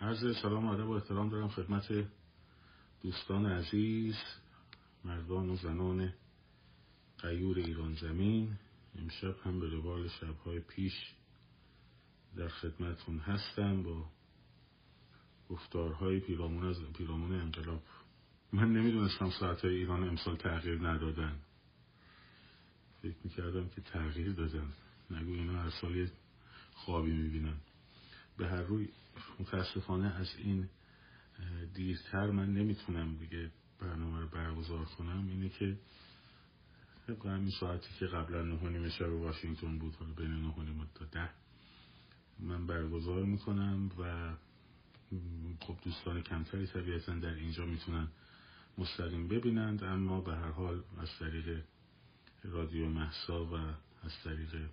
عرض سلام و ادب و احترام دارم خدمت دوستان عزیز مردان و زنان قیور ایران زمین. امشب هم به روال شبهای پیش در خدمتون هستم با گفتارهای پیرامون از پیرامون انقلاب. من نمی‌دونستم ساعتهای ایران امسال تغییر ندادن. فکر می‌کردم که تغییر دادن. نگو اینا هر سال خوابی می‌بینن. به هر روی متاسفانه از این دیرتر من نمی‌تونم دیگه برنامه رو برگزار کنم. اینه که طبق همین ساعتی که قبلا نیم شب واشنگتن بود حالا بین نه نیم تا ده من برگزار می‌کنم و خب دوستان کمتری طبیعتا در اینجا می‌تونن مستقیم ببینند اما به هر حال از طریق رادیو محسا و از طریق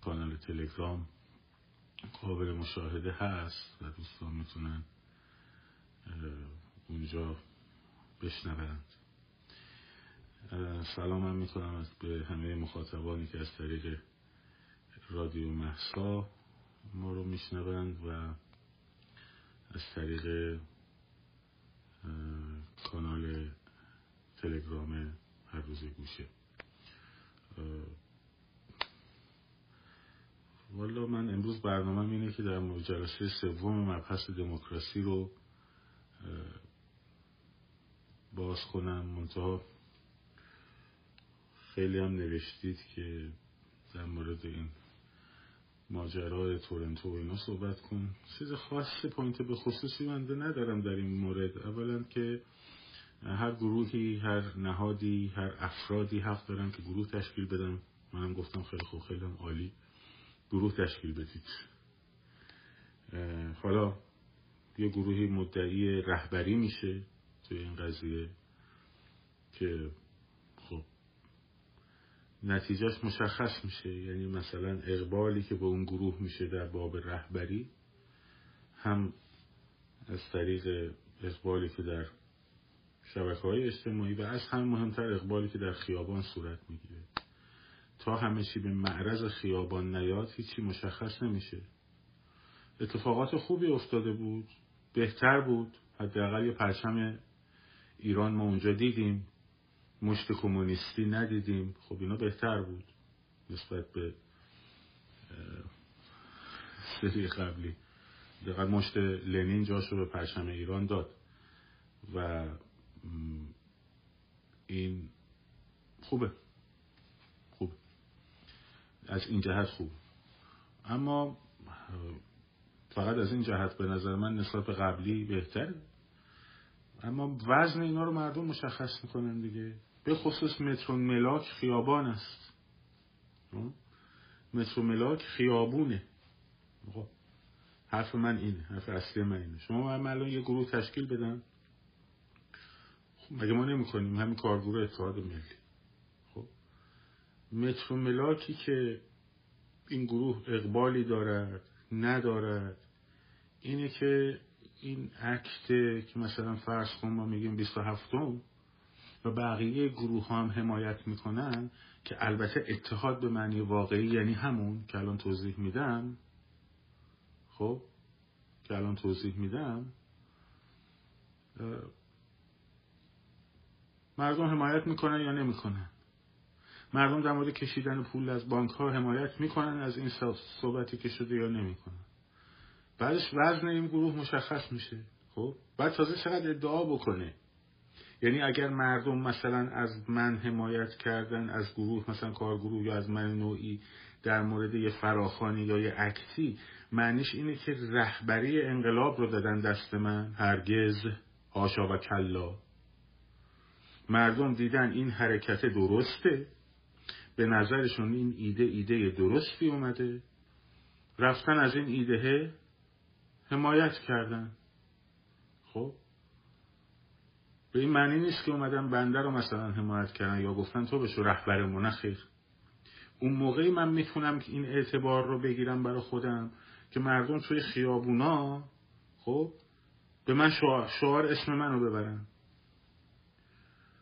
کانال تلگرام قابل مشاهده هست و دوستان می‌تونن اونجا بشنوند. سلام هم می‌کنم به همه مخاطبانی که از طریق رادیو محسا ما رو میشنوند و از طریق کانال تلگرام هر روز گوشه. والا من امروز برنامه اینه که در جلسه سوم مبحث دموکراسی رو باز کنم. منتها خیلی هم نوشتید که در مورد این ماجرای تورنتو و اینا صحبت کن. چیز خاص point به خصوصی من ندارم در این مورد. اولا که هر گروهی هر نهادی هر افرادی حق دارن که گروه تشکیل بدن. منم گفتم خیلی خوب خیلی عالی. گروه تشکیل بدید. حالا یه گروهی مدعی رهبری میشه توی این قضیه که خب نتیجهش مشخص میشه. یعنی مثلا اقبالی که به اون گروه میشه در باب رهبری هم از طریق اقبالی که در شبکه های اجتماعی و از هم مهمتر اقبالی که در خیابان صورت می‌گیره. تا همه چی به معرض خیابان نیاد هیچی مشخص نمیشه. اتفاقات خوبی افتاده بود بهتر بود. حداقل یه پرچم ایران ما اونجا دیدیم. مشت کمونیستی ندیدیم. خب اینا بهتر بود نسبت به سری قبلی. دقیقا مشت لنین جاش رو به پرچم ایران داد. و این خوبه. خوب از این جهت خوب. اما فقط از این جهت به نظر من نسبت قبلی بهتر اما وزن اینا رو مردم مشخص می‌کنن دیگه. به خصوص مترو ملاک خیابان است. مترو ملاک خیابونه. خب؟ حرف من اینه حرف اصلی من اینه. شما من الان یه گروه تشکیل بدن خب مگه ما نمی کنیم همین کارگروه اتحاد ملی. خب مترو ملاکی که این گروه اقبالی دارد ندارد. اینه که این عکت که مثلا فرض کن ما میگیم 27 و بقیه گروه هم حمایت می‌کنن که البته اتحاد به معنی واقعی یعنی همون که الان توضیح میدم. خب؟ که الان توضیح میدم. مردم حمایت می‌کنن یا نمی‌کنن؟ مردم در مورد کشیدن پول از بانک ها حمایت می‌کنن از این صحبتی که شده یا نمی‌کنن. بعدش وزن این گروه مشخص میشه. خب؟ بعد تازه چقدر ادعا بکنه. یعنی اگر مردم مثلا از من حمایت کردن از گروه مثلا کارگروه یا از من نوعی در مورد یه فراخانی یا یه عکسی معنیش اینه که رهبری انقلاب رو دادن دست من هرگز. آشا و کلا. مردم دیدن این حرکت درسته. به نظرشون این ایده ایده درستی اومده. رفتن از این ایده حمایت کردن. خب؟ به این معنی نیست که اومدن بنده رو مثلا حمایت کردن یا گفتن تو بشو رهبر منخیر اون موقعی من می‌تونم که این اعتبار رو بگیرم برای خودم که مردم توی خیابونا خب؟ به من شعار, شعار اسم منو ببرن.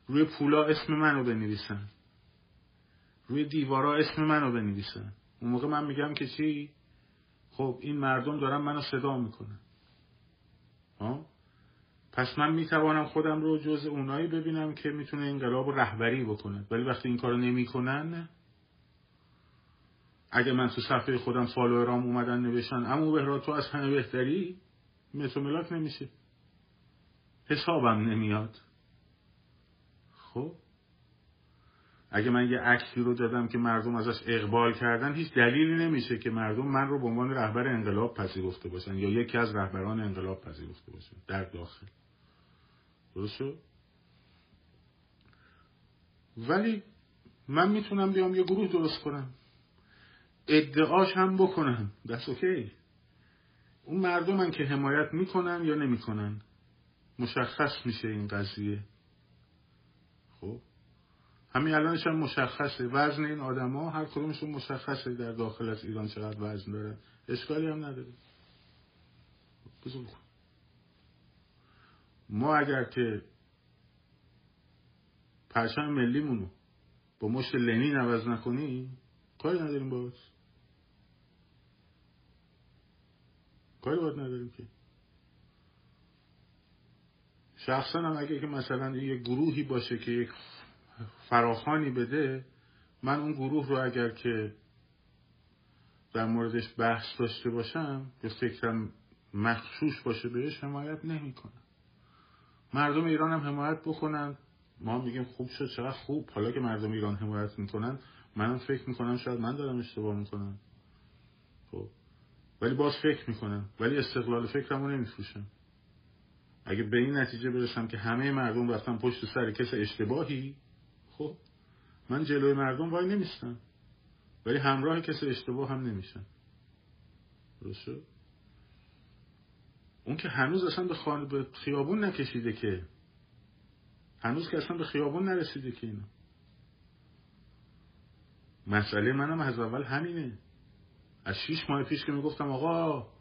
روی پولا اسم منو بنویسن. روی دیوارا اسم منو بنویسن اون موقع من میگم که چی؟ خب این مردم دارن منو صدا می‌کنن. ها پس من می‌توانم خودم رو جز اونایی ببینم که می‌تونه انقلاب رهبری بکنه. ولی وقتی این کارو نمی‌کنن اگه من تو صفحه خودم فالوورام اومدن نوشتن اما بهرا تو از همه بهتری؟ مثل ملاک نمیشه. حسابم نمیاد. خب؟ اگه من یه عکسی رو دادم که مردم ازش اقبال کردن هیچ دلیلی نمیشه که مردم من رو به عنوان رهبر انقلاب پذیرفته باشن یا یکی از رهبران انقلاب پذیرفته باشن. در داخل. درست ولی من می‌تونم بیام یه گروه درست کنم. ادعاش هم بکنم. دست اوکی اون مردمن که حمایت می‌کنن یا نمی‌کنن. مشخص میشه این قضیه. خب؟ همین الانش هم مشخصه. وزن این آدما هر کدومشون مشخصه در داخل از ایران چقدر وزن داره. اشکالی هم نداره. ما اگر که پرچم ملیمونو با مشت لنین عوض نکنیم کاری نداریم باید کاری باید نداریم که. شخصا هم اگه که مثلا یه گروهی باشه که یک فراخانی بده من اون گروه رو اگر که در موردش بحث داشته باشم که فکرم مخشوش باشه بهش حمایت نمی‌کنم. مردم ایران هم حمایت بکنن. ما میگیم خوب شد چقدر خوب. حالا که مردم ایران حمایت می‌کنن منم فکر می‌کنم شاید من دارم اشتباه می‌کنم. خب. ولی باز فکر می‌کنم. ولی استقلال فکرمو نمیفروشم. اگه به این نتیجه برسم که همه مردم رفتن پشت سر کس اشتباهی خب من جلوی مردم وای نمیستم. ولی همراه کس اشتباه هم نمیشم درست اون که هنوز اصلا به, خان... به خیابون نکشیده که. هنوز که اصلا به خیابون نرسیده که اینا. مسئله منم از اول همینه. از شیش ماه پیش که می‌گفتم آقا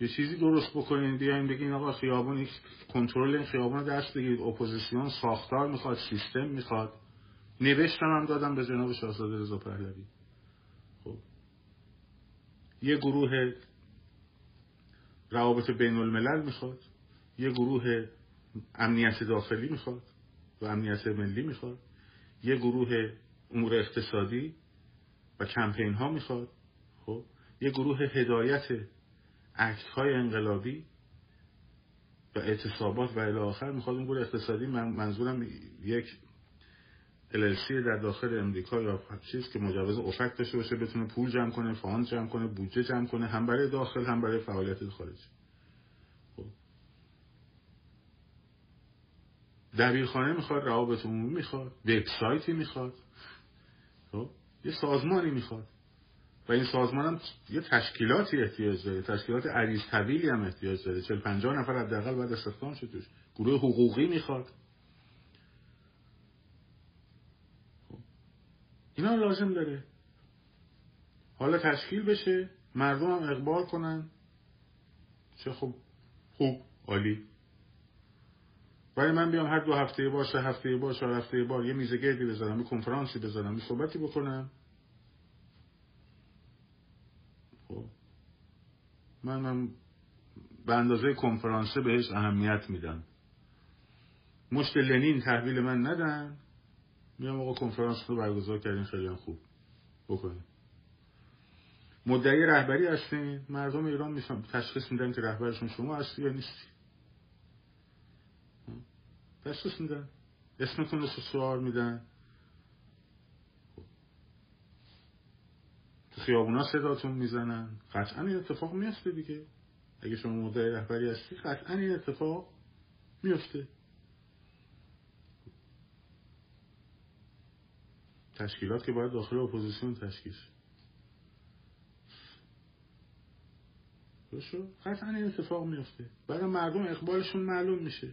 یه چیزی درست بکنین بیاین بگین آقا خیابون کنترل این خیابون رو دست بگیرید. اپوزیسیون ساختار می‌خواد سیستم می‌خواد. نوشتم هم دادم به جناب شاهزاده رضا پهلوی. خب. یه گروه روابط بین الملل می‌خواد. یه گروه امنیت داخلی می‌خواد و امنیت ملی می‌خواد. یه گروه امور اقتصادی و کمپین ها می‌خواد. خب. یه گروه هدایت عکس های انقلابی و اعتصابات و الی آخر می‌خواد اون اقتصادی من منظورم یک LLC در داخل امریکا یا چیز که مجوز افک داشته باشه بتونه پول جمع کنه فاند جمع کنه بودجه جمع کنه هم برای داخل هم برای فعالیت خارجی. خب. دبیرخانه می‌خواد روابط عمومی می‌خواد وبسایتی می‌خواد. خب. یه سازمانی می‌خواد. و این سازمان هم یه تشکیلاتی احتیاج داره. تشکیلات عریض طویلی هم احتیاج داره. 40 50 نفر حداقل باید استخدام شد توش. گروه حقوقی می‌خواد. خب. اینا لازم داره. حالا تشکیل بشه مردم هم اقبال کنن. چه خوب خوب عالی. ولی من بیام هر دو هفته بار سه هفته چهار هفته بار یه میزه گردی بذارم یه کنفرانسی بذارم یه صحبتی بکنم. خب. من من به اندازه کنفرانسه بهش اهمیت میدم. مشت لنین تحویل من ندن. میام آقا کنفرانس رو برگزار کردین خیلی خوب. بکنیم مدعی رهبری هستین. مردم ایران میشن تشخیص میدن که رهبرشون شما هستی یا نیستی. تشخیص میدن. اسمتون رو سوار میدن تو خیابونا صداتون می‌زنن. قطعا این اتفاق میفته دیگه. اگه شما مدعی رهبری هستی قطعا این اتفاق میفته تشکیلات که باید داخل اپوزیسیون تشکیل شد؟ قطعا این اتفاق میفته برای مردم اقبالشون معلوم میشه.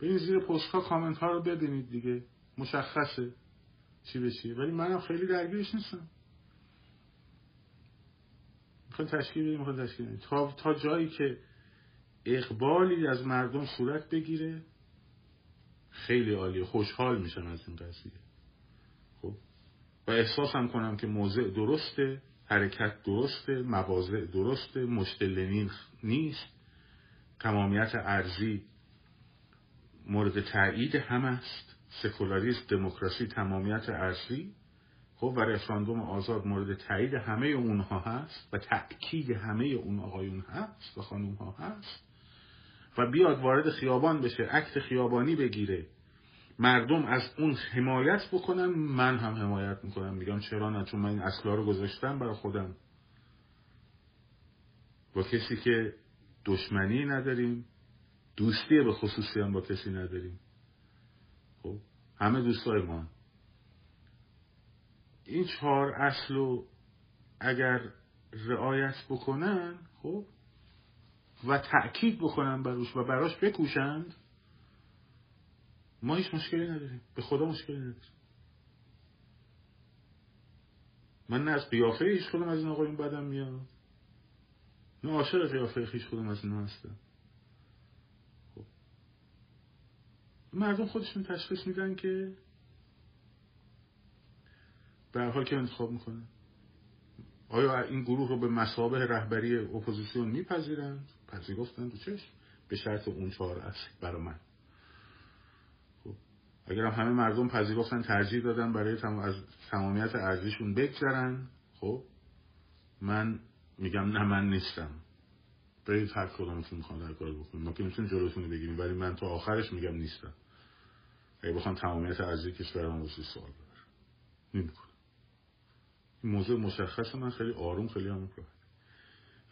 این زیر پست کامنت ها رو ببینید دیگه. مشخصه چی به چیه. ولی منم خیلی درگیرش نیستم. تشکیل بدیم می‌خواد تشکیل بدیم تا, تا جایی که اقبالی از مردم صورت بگیره خیلی عالی خوشحال میشن از این قضیه. خب؟ و احساسم کنم که موضع درسته حرکت درسته مواضع درسته مشتلنین نیست. تمامیت ارزی مورد تایید هم است. سکولاریسم دموکراسی تمامیت ارزی خب و رفراندوم آزاد مورد تایید همه اونها هست و تأکید همه اون آقایون هست و خانوم ها هست و بیاد وارد خیابان بشه عکت خیابانی بگیره. مردم از اون حمایت بکنن من هم حمایت می‌کنم میگم چرا نه؟ چون من این اصلا رو گذاشتم برای خودم. با کسی که دشمنی نداریم دوستی به خصوصی هم با کسی نداریم. خب همه دوستای ما این چهار اصل رو اگر رعایت بکنن خب و تأکید بکنن بروش و براش بکوشند ما هیچ مشکلی نداریم. به خدا مشکلی نداریم. من نه از قیافه هیچ خودم از این آقایون بدم میاد. نه عاشق قیافه هیچ خودم از این هستم. خب. مردم خودشون تشخیص میدن که به حال که انتخاب می‌کنن آیا این گروه رو به مسابه رهبری اپوزیسیون میپذیرند؟ پذیرفتند و چش به شرط اون چهار اصل برای من. خب اگر هم همه مردم پذیرفتن ترجیح دادن برای تم... از تمامیت ارزششون بگذرن خب من میگم نه من نیستم. برید هر کدومتون می‌خوان در کار بکنیم ما که می‌تونیم جلوتون بگیریم ولی من تا آخرش میگم نیستم. اگه بخوام تمامیت ارزی کشورم رو سوال ببرم موضوع مشخص من خیلی آروم خیلی هم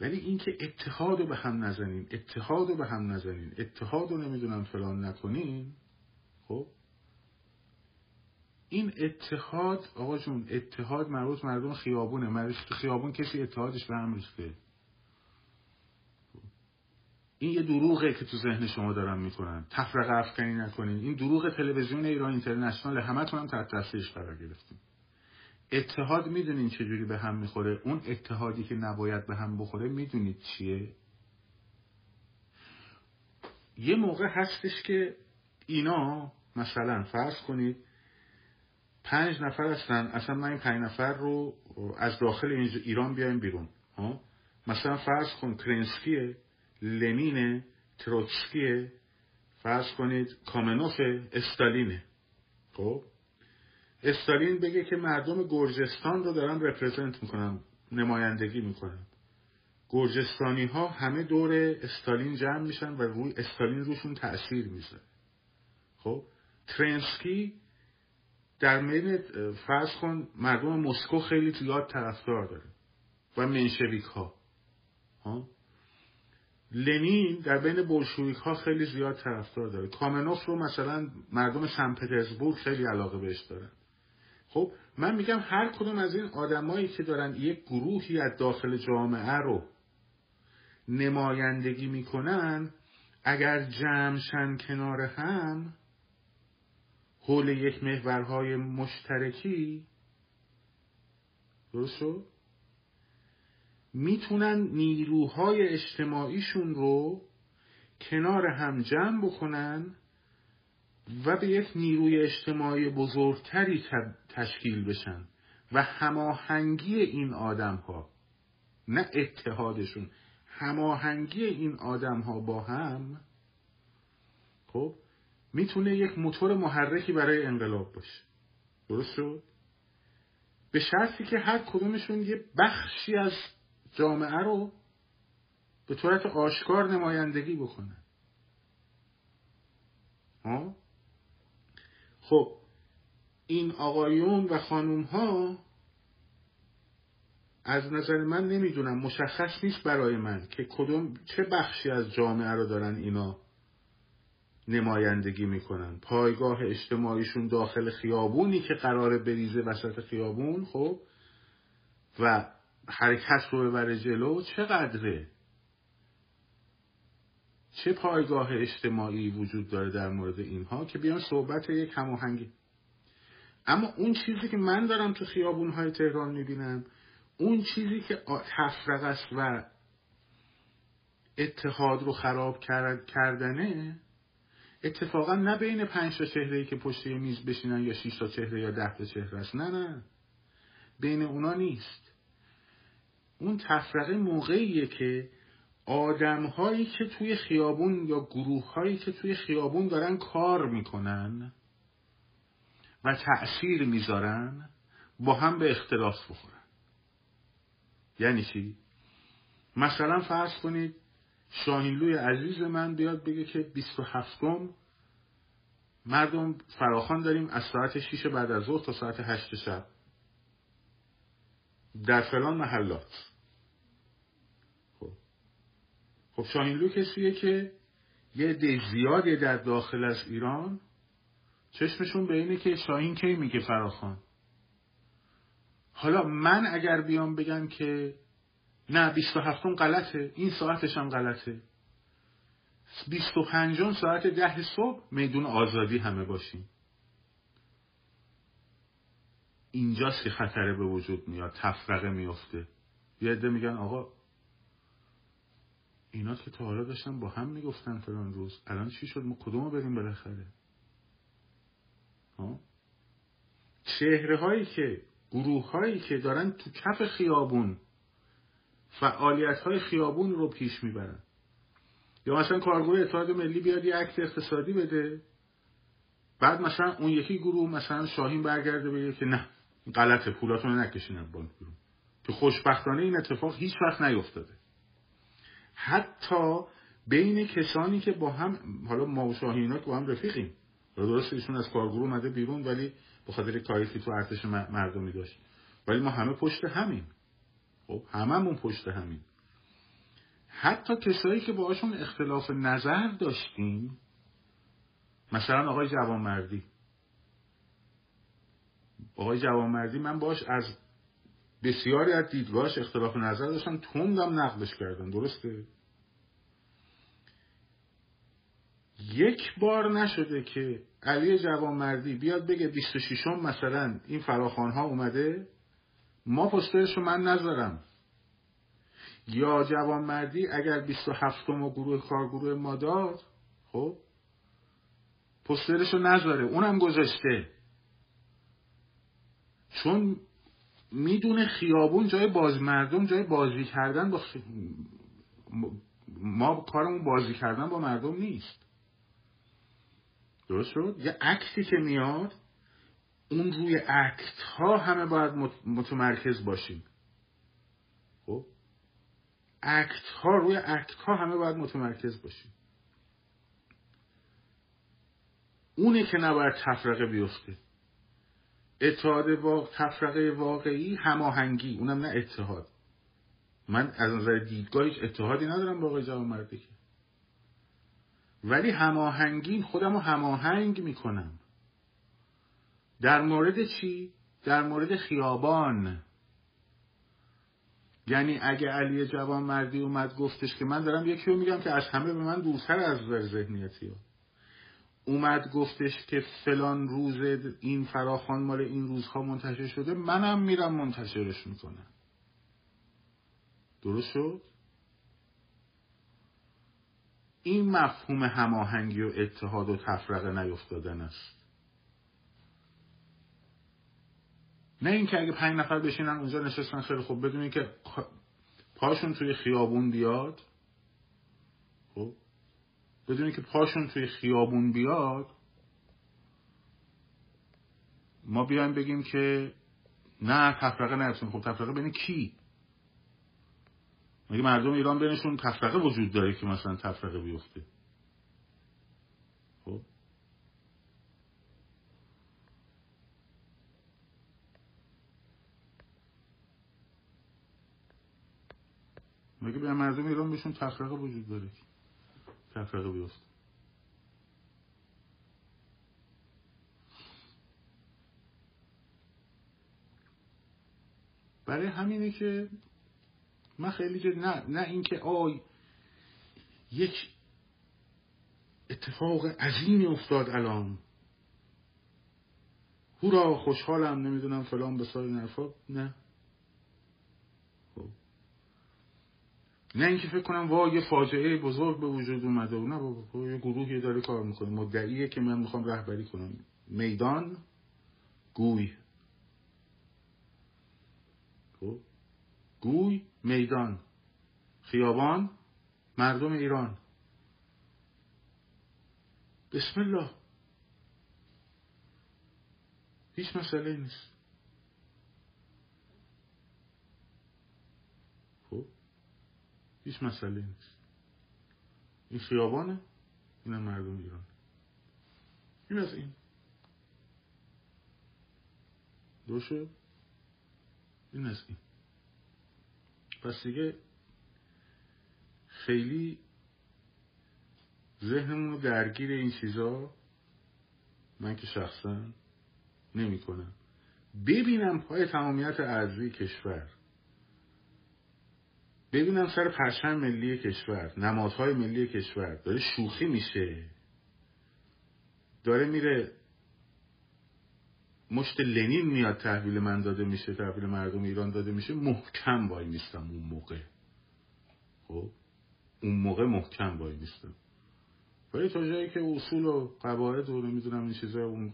ولی اینکه اتحاد رو به هم نزنین اتحاد رو به هم نزنین اتحاد رو نمی‌دونم فلان نکنین خب؟ این اتحاد آقا جون اتحاد مربوط مردم خیابونه. مربوط خیابون کسی اتحادش به هم ریخته. این یه دروغه که تو ذهن شما دارن می‌کنن. تفرقه افکنی نکنین. این دروغ تلویزیون ایران اینترنشنال همه هم تحت تاثیرش قرار گرفتیم اتحاد می‌دونین چجوری به هم می‌خوره؟ اون اتحادی که نباید به هم بخوره می‌دونید چیه؟ یه موقع هستش که اینا مثلا فرض کنید پنج نفر هستن اصلا من این پنج نفر رو از داخل ایران بیایم بیرون ها؟ مثلا فرض کن کرنسکیه لنینه تروتسکیه فرض کنید کامنوف استالینه خب؟ استالین بگه که مردم گرجستان رو دارن رپرزنت می‌کنن نمایندگی می‌کنن. گرجستانی ها همه دور استالین جمع میشن و روی استالین روشون تأثیر می‌ذاره. خب؟ ترنسکی در مین فرض کن مردم مسکو خیلی زیاد طرفدار داره و منشویک ها؟ لنین در بین بولشویک ها خیلی زیاد طرفدار داره. کامنوف رو مثلا مردم سن پترزبورگ خیلی علاقه بهش دارن. خب من میگم هر کدوم از این آدمایی که دارن یک گروهی از داخل جامعه رو نمایندگی می‌کنن اگر جمعشن کنار هم حول یک محورهای مشترکی درست شد؟ می‌تونن نیروهای اجتماعیشون رو کنار هم جمع بکنن و به یک نیروی اجتماعی بزرگتری تشکیل بشن و هماهنگی این آدم ها نه اتحادشون هماهنگی این آدم ها با هم خب می‌تونه یک موتور محرکی برای انقلاب باشه. درست شد؟ به شرطی که هر کدومشون یه بخشی از جامعه رو به طورت آشکار نمایندگی بکنه ها؟ خب این آقایون و خانوم ها از نظر من نمی‌دونم مشخص نیست برای من که کدوم چه بخشی از جامعه رو دارن اینا نمایندگی می‌کنن. پایگاه اجتماعیشون داخل خیابونی که قراره بریزه وسط خیابون خب؟ و حرکت رو ببره جلو چقدره؟ چه پایگاه اجتماعی وجود داره در مورد اینها که بیان صحبت یک هماهنگی؟ اما اون چیزی که من دارم تو خیابونهای تهران می‌بینم اون چیزی که تفرق است و اتحاد رو خراب کردنه اتفاقا نه بین پنج تا چهره ای که پشت میز بشینن یا شش تا چهره یا ده تا چهره است. نه نه. بین اونا نیست. اون تفرقه موقعیه که آدم هایی که توی خیابون یا گروه هایی که توی خیابون دارن کار می‌کنن و تأثیر می‌ذارن با هم به اختلاف بخورن. یعنی چی؟ مثلا فرض کنید شاهینلوی عزیز من بیاد بگه که 27 مردم فراخان داریم از ساعت 6 بعد از ظهر تا ساعت 8 شب. در فلان محلات خب خب شاهینلو کسیه که یه عده زیادی در داخل از ایران چشمشون به اینه که شاهین کی میگه فراخان؟ حالا من اگر بیام بگم که نه 27 غلطه این ساعتش هم غلطه. 25 ساعت ده صبح میدون آزادی همه باشیم. اینجاست که خطره به وجود میاد تفرقه میفته. یه عده میگن آقا اینا که تا حالا داشتن با هم می‌گفتن فلان روز الان چی شد؟ ما کدومو بریم بالاخره؟ چهره هایی که گروه هایی که دارن تو کف خیابون فعالیت های خیابون رو پیش می‌برن. یا مثلا کارگروه اتحاد ملی بیاد یه عکس اقتصادی بده. بعد مثلا اون یکی گروه مثلا شاهین برگرده بگه که نه غلطه پولاتون رو نکشین بانک بیرون. که خوشبختانه این اتفاق هیچ وقت نیفتاده. حتی بین کسانی که با هم حالا ما و شاهینا با هم رفیقیم. درست ایشون از کارگروه اومده بیرون ولی به خاطر کاری تو ارتش مردمی داشت. ولی ما همه پشت همین خب هممون پشت همین حتی کسایی که باهاشون اختلاف نظر داشتیم مثلا آقای جوانمردی. آقای جوانمردی من باش از بسیاری از دیدگاهش اختلاف نظر داشتم تندم نقدش کردن درسته؟ یک بار نشده که علی جوانمردی بیاد بگه 26 مثلا این فراخان ها اومده ما پسترش رو من نذارم. یا جوانمردی اگر 27 و گروه کارگروه ما داد خب پسترش رو نذاره اونم گذاشته. چون می‌دونه خیابون جای باز مردم جای بازی کردن با ما کارمون بازی کردن با مردم نیست. درست شد؟ یه عکسی که میاد اون روی عکت ها همه باید متمرکز باشیم. خب؟ عکت ها روی عکت ها همه باید متمرکز باشیم. اونه که نباید تفرقه بیفته. اتحاد با تفرقه واقعی هماهنگی. اونم نه اتحاد. من از نظر دیدگاه هیچ اتحادی ندارم با آقای جوان مردی ولی هماهنگی خودم رو هماهنگ می‌کنم. در مورد چی؟ در مورد خیابان. یعنی اگه علی جوان مردی اومد گفتش که من دارم یکی رو میگم که از همه به من دورتر از ذهنیتی ها اومد گفتش که فلان روز این فراخان مال این روزها منتشر شده منم میرم منتشرش می‌کنم. درست شد؟ این مفهوم هماهنگی و اتحاد و تفرقه نیفتادن است. نه اینکه اگه پنج نفر بشینن اونجا نشستن خیلی خوب. بدونی که پاشون توی خیابون بیاد. خب؟ بدونی که پاشون توی خیابون بیاد ما بیایم بگیم که نه تفرقه نیفتیم خب تفرقه بین کی؟ مگه مردم ایران بینشون تفرقه وجود داره که مثلا تفرقه بیفته؟ خب. مگه به مردم ایران بهشون تفرقه وجود داره؟ تفرقه بیفته برای همینه که من خیلی جد نه نه اینکه آی یک اتفاق عظیمی افتاد الان. هورا خوشحالم نمی‌دونم فلان به سال نه. نه اینکه فکر کنم وا یه فاجعه بزرگ به وجود اومده و نه بابا خب، یه گروهی داره کار می‌کنه. مدعیه که من می‌خوام رهبری کنم. میدان گوی. خب گوی میدان. خیابان مردم ایران. بسم الله. هیچ مسئله نیست. هیچ مسئله نیست. این خیابانه این مردم ایران. این از این. دوشه این از این. پس دیگه خیلی ذهنمون رو درگیر این چیزا من که شخصا نمی کنم ببینم پای تمامیت ارزی کشور. ببینم سر پرچم ملی کشور نمادهای ملی کشور داره شوخی میشه. داره میره مشت لنین میاد تحویل من داده میشه تحویل مردم ایران داده میشه محکم وای میستم اون موقع. خب؟ اون موقع محکم وای میستم. ولی تا جایی که اصول و قواعد و نمی‌دونم این چیزا اون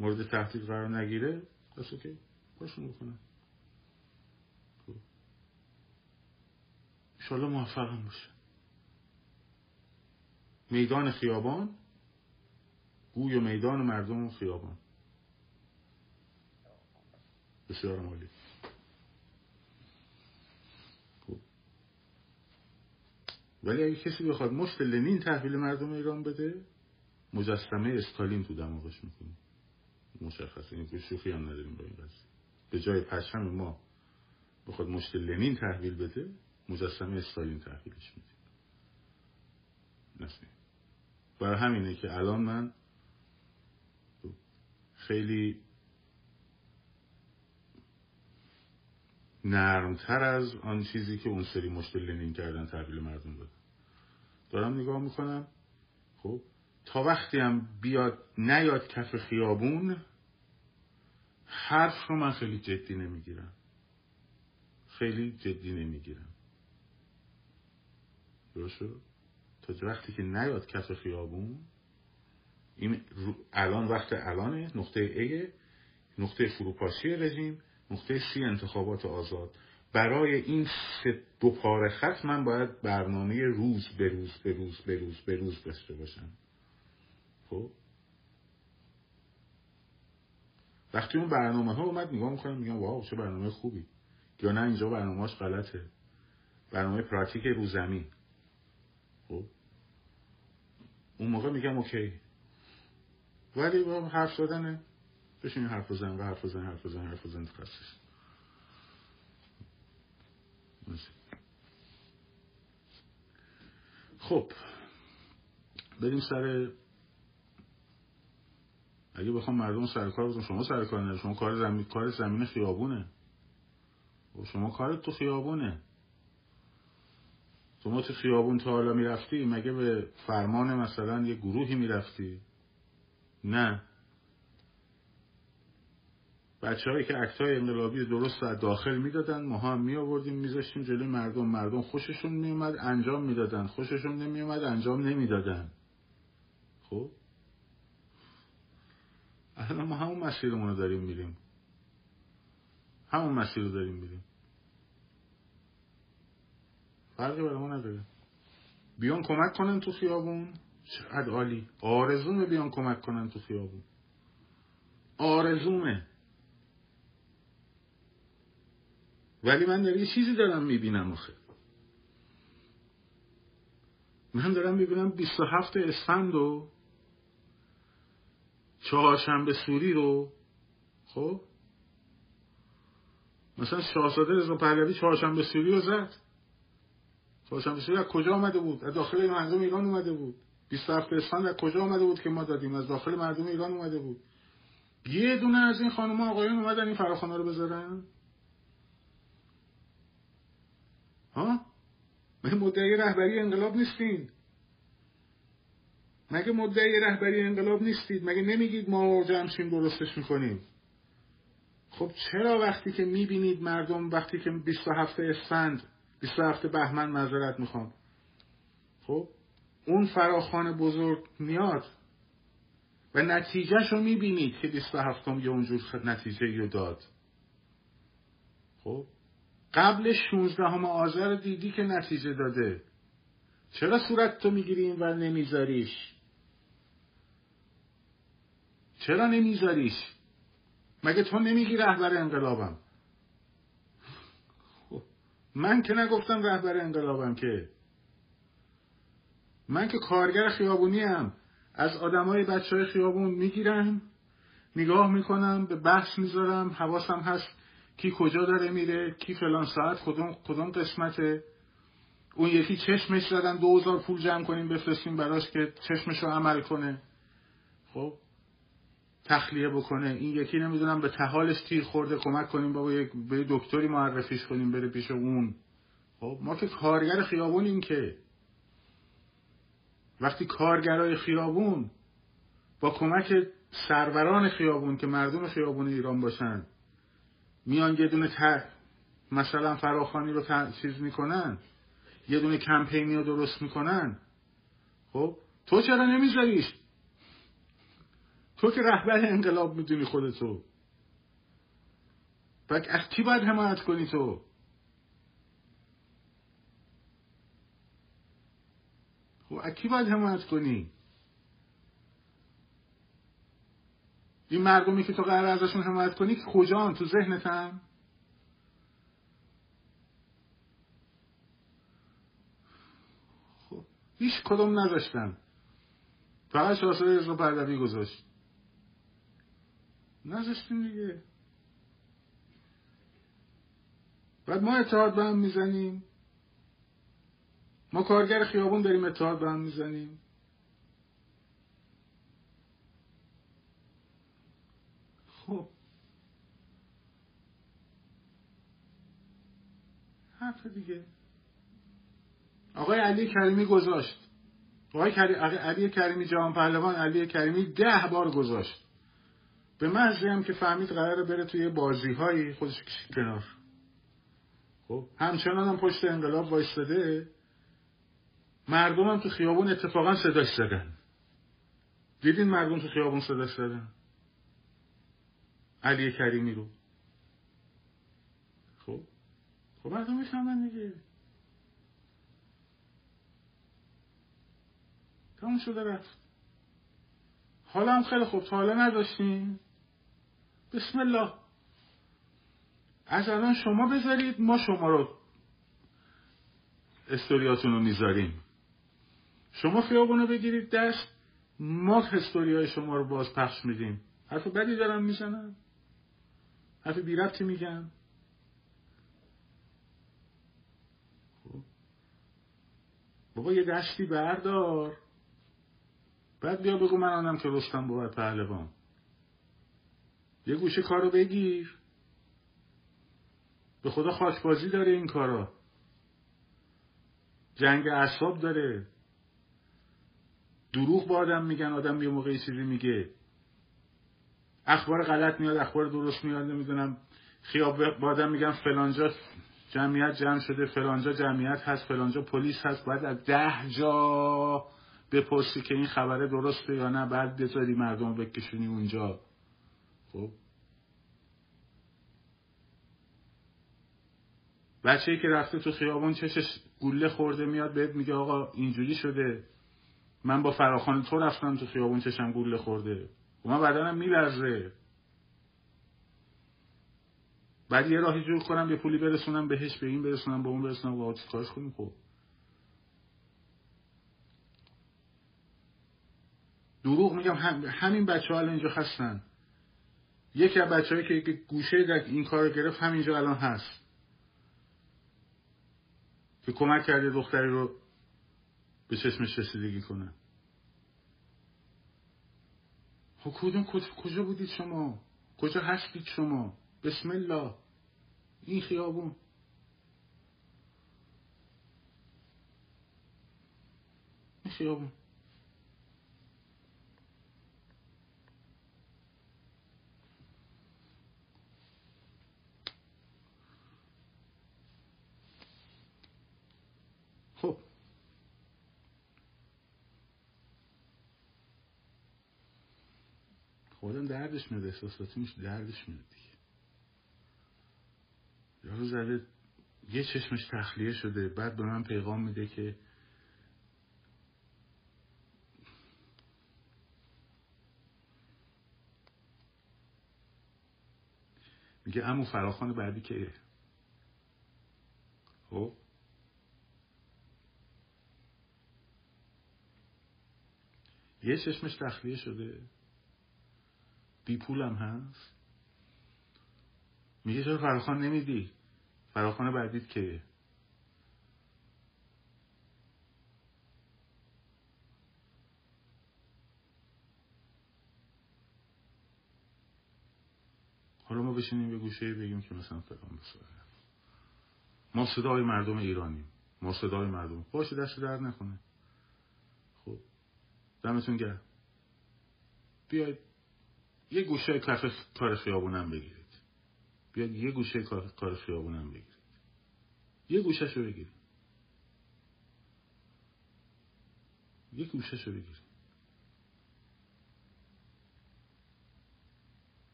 مورد تحقیق قرار نگیره پس اوکی. باشون بکنم خب. انشالله موفقم باشه. میدان خیابان گوی و میدان مردم و خیابان. بسیار مالی خب. ولی اگه کسی بخواد مشت لنین تحویل مردم ایران بده مجسمه استالین تو دماغش می‌کنه. مشخصه. این شوخی هم نداریم با این قضیه. به جای پرچم ما بخواد مشت لنین تحویل بده مجسمه استالین تحویلش میده برای همینه که الان من خیلی نرمتر از آن چیزی که اون سری مشت لنین کردن تحویل مردم دادن. دارم نگاه می‌کنم. خب تا وقتی هم بیاد نیاد کف خیابون حرف رو من خیلی جدی نمی‌گیرم. خیلی جدی نمی‌گیرم. درست تا وقتی که نیاد کف خیابون این الان وقت الانه نقطه ای نقطه فروپاشی رژیم نقطه سی انتخابات آزاد. برای این سه دو پاره خط من باید برنامه روز به روز به روز به روز به روز داشته باشم. خب؟ وقتی اون برنامه ها اومد نگاه می‌کنم میگم واو چه برنامه خوبی. یا نه اینجا برنامهاش غلطه. برنامه پراتیک رو زمین. خب؟ اون موقع میگم اوکی. ولی با حرف زدنه بشین حرف بزن و حرف بزن حرف بزن حرف بزن تخصص خب بریم سر اگه بخوام مردم سر کار بزن شما سر کار نه شما کار زمین کار زمین خیابونه. و خب شما کارت تو خیابونه. شما تو خیابون تا حالا می‌رفتی مگه به فرمان مثلا یه گروهی می‌رفتی؟ نه. بچه هایی که های انقلابی درست از داخل می‌دادن ما هم می آوردیم میذاشتیم جلوی مردم. مردم خوششون میومد انجام می‌دادن. خوششون نمیومد انجام نمی‌دادن. خب؟ الان ما همون مسیرمون رو داریم میریم. همون مسیر رو داریم میریم. فرقی برای ما نداره. بیان کمک کنن تو خیابون. چقدر عالی. آرزومه بیان کمک کنن تو خیابون. آرزومه. ولی من در یه چیزی دارم می‌بینم آخه. من دارم می‌بینم 27 اسفند و چهارشنبه سوری رو خب؟ مثلا شاهزاده رضا پهلوی چهارشنبه سوری رو زد. سوری از کجا آمده بود؟ از داخل مردم ایران اومده بود. 27 اسفند از کجا آمده بود که ما دادیم؟ از داخل مردم ایران اومده بود. یه دونه از این خانم آقایان اومدن این فراخانه رو بذارن. ها؟ مگه مدعی رهبری انقلاب نیستین مگه مدعی رهبری انقلاب نیستید؟ مگه نمیگید ما جمشیم درستش می‌کنیم؟ خب چرا وقتی که می‌بینید مردم وقتی که 27 اسفند 27 بهمن معذرت می‌خوام. خب اون فراخان بزرگ میاد و نتیجهش رو می‌بینید که 27 یه اونجور نتیجه رو داد. خب قبل 16 همه آذر دیدی که نتیجه داده. چرا صورت تو می‌گیری ور نمیذاریش؟ چرا نمیذاریش؟ مگه تو نمیگی رهبر انقلابم؟ من که نگفتم رهبر انقلابم که. من که کارگر خیابونی هم از آدمای بچه های خیابون می‌گیرم نگاه می‌کنم به بحث می‌ذارم حواسم هست کی کجا داره میره کی فلان ساعت کدوم, کدوم قسمته. اون یکی چشمش زدن دوزار پول جمع کنیم بفرستیم براش که چشمش رو عمل کنه. خب؟ تخلیه بکنه. این یکی نمی‌دونم به تحالش تیر خورده کمک کنیم. بابا یک به دکتری معرفیش کنیم بره پیش اون. خب ما که کارگر خیابونیم که. وقتی کارگرای خیابون با کمک سروران خیابون که مردم خیابون ایران باشن میان یه دونه تر مثلا فراخانی رو چیز می‌کنن یه دونه کمپینی رو درست می‌کنن. خب تو چرا نمیذاریش؟ تو که رهبر انقلاب می‌دونی خودتو. و از کی باید حمایت کنی تو؟ خب از کی باید حمایت کنی؟ این مردمی که تو قرار ازشون حمایت کنی کجان؟ تو ذهنتن؟ خب هیچ کدوم نذاشتن فقط شاهزاده رضا پهلوی گذاشت. نذاشتیم دیگه. بعد ما اتحاد به هم می‌زنیم. ما کارگر خیابون داریم اتحاد به هم می‌زنیم. خب. حرف دیگه. آقای علی کریمی گذاشت. آقای علی کریمی جوان پهلوان علی کریمی ده بار گذاشت. به محضی هم که فهمید قراره بره توی بازی هایی خودش کشید کنار خب. همچنان هم پشت انقلاب وایستاده. مردم هم تو خیابون اتفاقا صداش زدن. دیدین مردم تو خیابون صداش زدن؟ علی کریمی رو. خب. خب مردم می‌فهمن دیگه. تموم شده رفت. حالا هم خیلی خوب. حالا نداشتیم. بسم الله. از الان شما بذارید ما شما رو استوریاتون رو می‌ذاریم. شما خیابون رو بگیرید دست ما های شما رو باز پخش میدیم. حرف بدی دارم می‌زنم حرف بی ربطی میگم خب. بابا یه دشتی بردار. بعد بیا بگو من آنم که رستم بود پهلوان. یه گوشه کارو بگیر. به خدا خاکبازی داره این کارا. جنگ اصاب داره. دروغ با آدم میگن آدم یه موقعی چیزی میگه. اخبار غلط میاد اخبار درست میاد نمی‌دونم. خیاب با آدم میگن فلانجا جمعیت جمع شده فلانجا جمعیت هست فلانجا پلیس هست. باید از ده جا بپرسی که این خبره درسته یا نه. بعد بذاری مردم بکشونی اونجا. خب؟ بچه که رفته تو خیابون چشش گوله خورده میاد بهت میگه آقا اینجوری شده. من با فراخان تو رفتم تو خیابون چشم گوله خورده. و من بدنم میلرزه. بعد یه راهی جور کنم یه پولی برسونم بهش به این برسونم به اون برسونم. و کارش کنیم؟ خب. دروغ میگم همین بچه ها اینجا هستن. یکی از بچه هایی که گوشه در این کار گرفت همینجا الان هست. که کمک کرده دختری رو به چشمش رسیدگی کنه. خب کدوم کجا بودید شما؟ کجا هستید شما؟ بسم الله. این خیابون. این خیابون. خودم دردش میاد احساساتی میشه دردش میاد دیگه. یارو زده یه چشمش تخلیه شده بعد به من پیغام میده که میگه امو فراخان بعدی که؟ خب؟ یه چشمش تخلیه شده. بی پولم هست؟ میگه چرا فراخان نمیدی؟ فراخان بعدیت که حالا ما بشینیم به گوشه بگیم که مثلا فلان بساره ما صدای مردم ایرانیم. ما صدای مردم. باشه دست در نکنه. خب دمتون گرم. بیاید. یه گوشه کف کار خیابونم بگیرید. بیاید یه گوشه کار خیابونم بگیرید. یه گوشه شو بگیرید. یه گوشه شو بگیرید.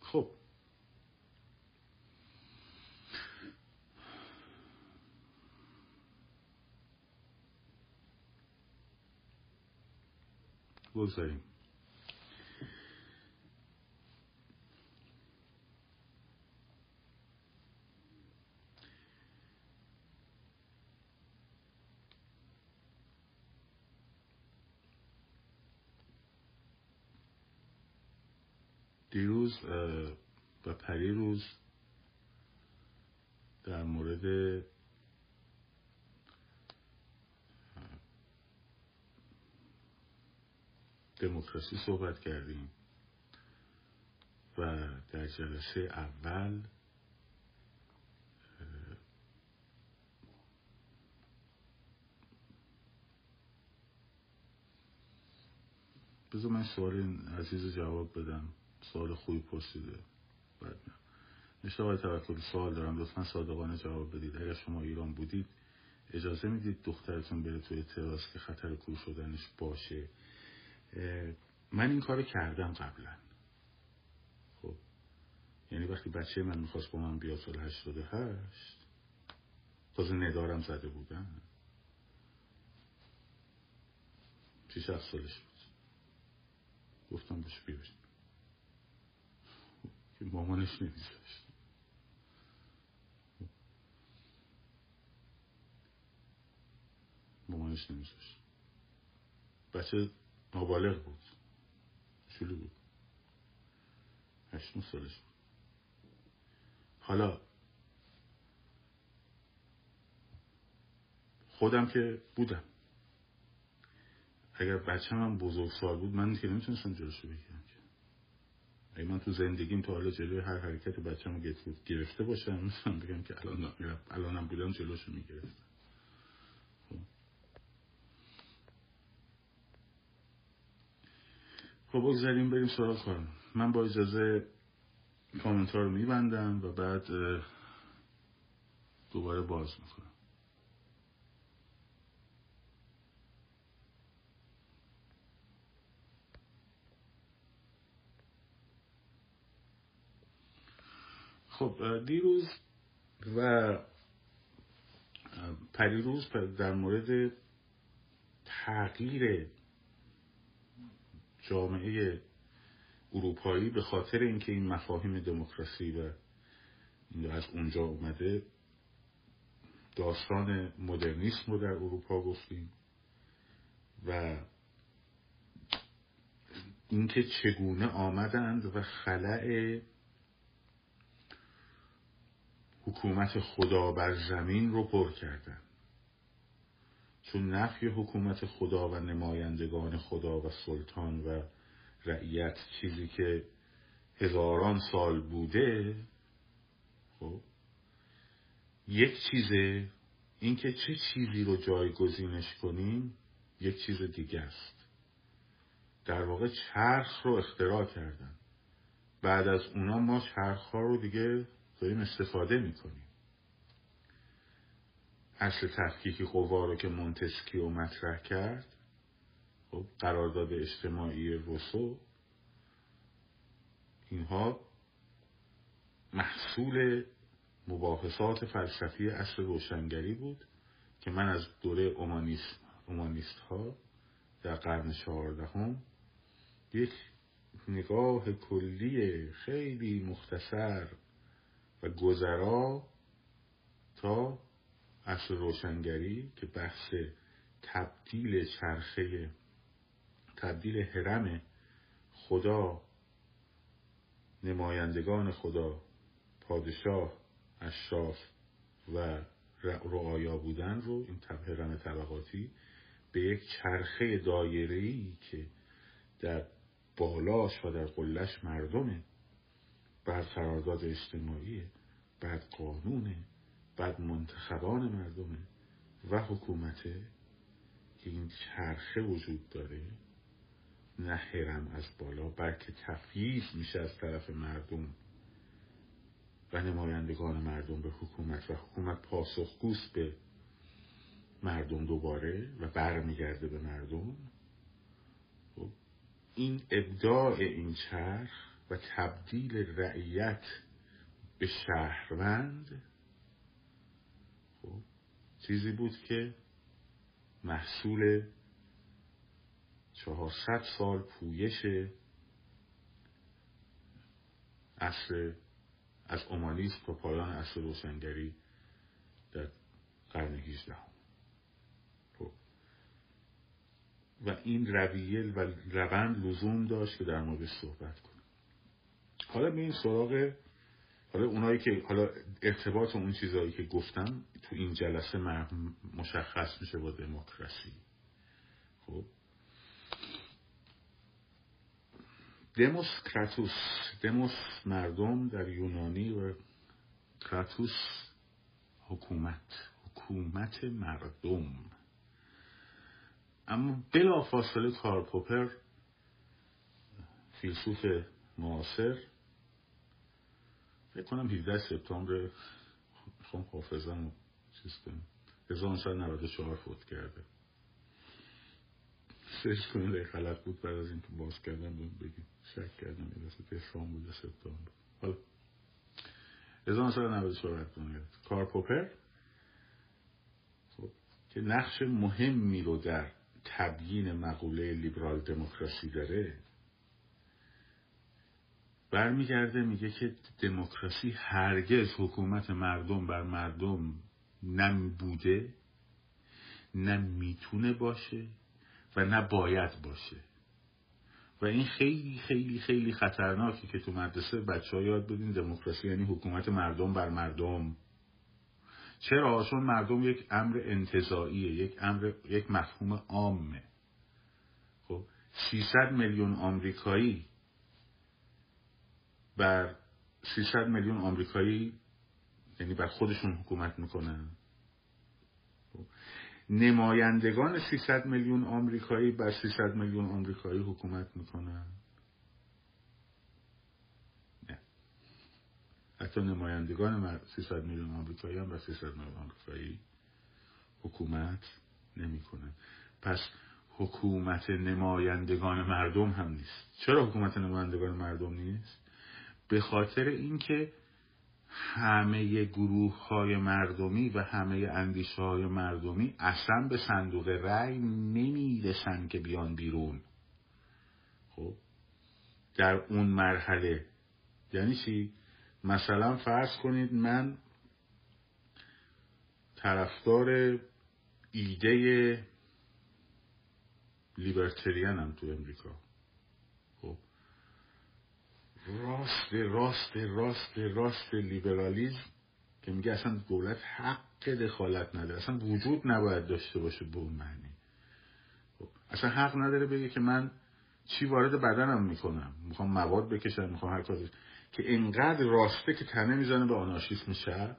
خب. بگذاریم. دیروز و پری روز در مورد دموکراسی صحبت کردیم و در جلسه اول بذار من سوال این عزیز جواب بدم. سوال خوبی پرسیده. بعد نشته آقای توکل سوال دارم. لطفا صادقانه جواب بدید. اگر شما ایران بودید اجازه می‌دید دخترتون بره توی تراس که خطر کور شدنش باشه؟ من این کار کردم قبلا. خب یعنی وقتی بچه من می‌خواست با من بیاد سال هشتاد هشت تازه ندارم زده بودم شیش هفت سالش بود. گفتم بهش بیاد که مامانش نمیذاشت. مامانش نمیذاشت. بچه نابالغ بود. شلو بود. هشتون سالش بود. حالا خودم که بودم. اگر بچه من بزرگ سال بود من که نمی‌تونستم جلوشو بگیرم. اگه من تو زندگیم تا حالا جلوی هر حرکت بچه رو گرفته باشم می‌تونم بگم که الان الانم بودم جلوشو می‌گرفتم. خب. بگذاریم بریم سراغ کارم من با اجازه کامنت رو میبندم و بعد دوباره باز می‌کنم. خب دیروز و پریروز در مورد تغییر جامعه اروپایی به خاطر اینکه این مفاهیم دموکراسی و از اونجا اومده داستان مدرنیسم رو در اروپا گفتیم و اینکه چگونه آمدند و خلع حکومت خدا بر زمین رو پر کردند چون نفی حکومت خدا و نمایندگان خدا و سلطان و رعیت چیزی که هزاران سال بوده خب یک چیزه اینکه چه چیزی رو جایگزینش کنیم یک چیز دیگه است. در واقع چرخ رو اختراع کردن. بعد از اونا ما چرخ ها رو دیگه داریم استفاده می‌کنیم. اصل تفکیک قوا رو که مونتسکیو مطرح کرد خب قرارداد اجتماعی روسو اینها محصول مباحثات فلسفی اصر روشنگری بود که من از دوره اومانیست, اومانیست ها در قرن چهاردهم یک نگاه کلی خیلی مختصر و گذرا تا اصل روشنگری که بحث تبدیل چرخه تبدیل حرم خدا نمایندگان خدا پادشاه اشراف و رعایا بودن رو این حرم طبقاتی به یک چرخه دایره‌ای که در بالاش و در قلش مردمه. بعد قرارداد اجتماعیه بعد قانونه بعد منتخبان مردمه و حکومته که این چرخه وجود داره نه حرم از بالا بلکه تفییز میشه از طرف مردم و نمایندگان مردم به حکومت و حکومت پاسخگوست به مردم دوباره و برمیگرده به مردم. خب، این ابداع این چرخ و تبدیل رعیت به شهروند خب چیزی بود که محصول چهارصد سال پویش اصر از اومانیسم تا پایان اصر روشنگری در قرن 18 خب. و این رویه و روند لزوم داشت که در مورد صحبت کنیم حالا به این سراغ حالا اونایی که حالا ارتباط اون چیزهایی که گفتم تو این جلسه مشخص میشه با دموکراسی. خب؟ دموس کراتوس دموس مردم در یونانی و کراتوس حکومت حکومت مردم. اما بلا فاصله کارل پوپر فیلسوف معاصر فکر کنم 17 سپتامبر خون حافظم چیز کنم. 1994 فوت کرده. سرچ کنید غلط بود بعد از اینکه باز کردم بگیم شک کردم این دست تهران بوده سپتامبر. حالا. 1994 کار پوپر. خب که نقش مهمی رو در تبیین مقوله لیبرال دموکراسی داره. برمیگرده میگه که دموکراسی هرگز حکومت مردم بر مردم نم بوده باشه و نه باید باشه. و این خیلی خیلی خیلی خطرناکه که تو مدرسه بچه ها یاد بدین دموکراسی یعنی حکومت مردم بر مردم. چرا؟ چون مردم یک امر انتظاییه یک امر یک مفهوم عامه. خب 300 میلیون آمریکایی بر 300 میلیون آمریکایی یعنی بر خودشون حکومت می‌کنن نمایندگان 300 میلیون آمریکایی بر 300 میلیون آمریکایی حکومت می‌کنن نه. حتی نمایندگان 300 میلیون آمریکایی هم بر 300 میلیون آمریکایی حکومت نمی‌کنن پس حکومت نمایندگان مردم هم نیست. چرا حکومت نمایندگان مردم نیست؟ به خاطر اینکه همه گروه های مردمی و همه اندیشه های مردمی اصلا به صندوق رأی نمی‌رسن که بیان بیرون. خب در اون مرحله. یعنی چی؟ مثلا فرض کنید من طرفدار ایده لیبرتریانم تو امریکا. راست راست راست راست لیبرالیزم که میگه اصلا دولت حق دخالت نداره. اصلا وجود نباید داشته باشه به اون معنی. خب، اصلا حق نداره بگه که من چی وارد بدنم می‌کنم. می‌خوام مواد بکشم می‌خوام هر کاری. که انقدر راسته که تنه می‌زنه به آنارشیسم شب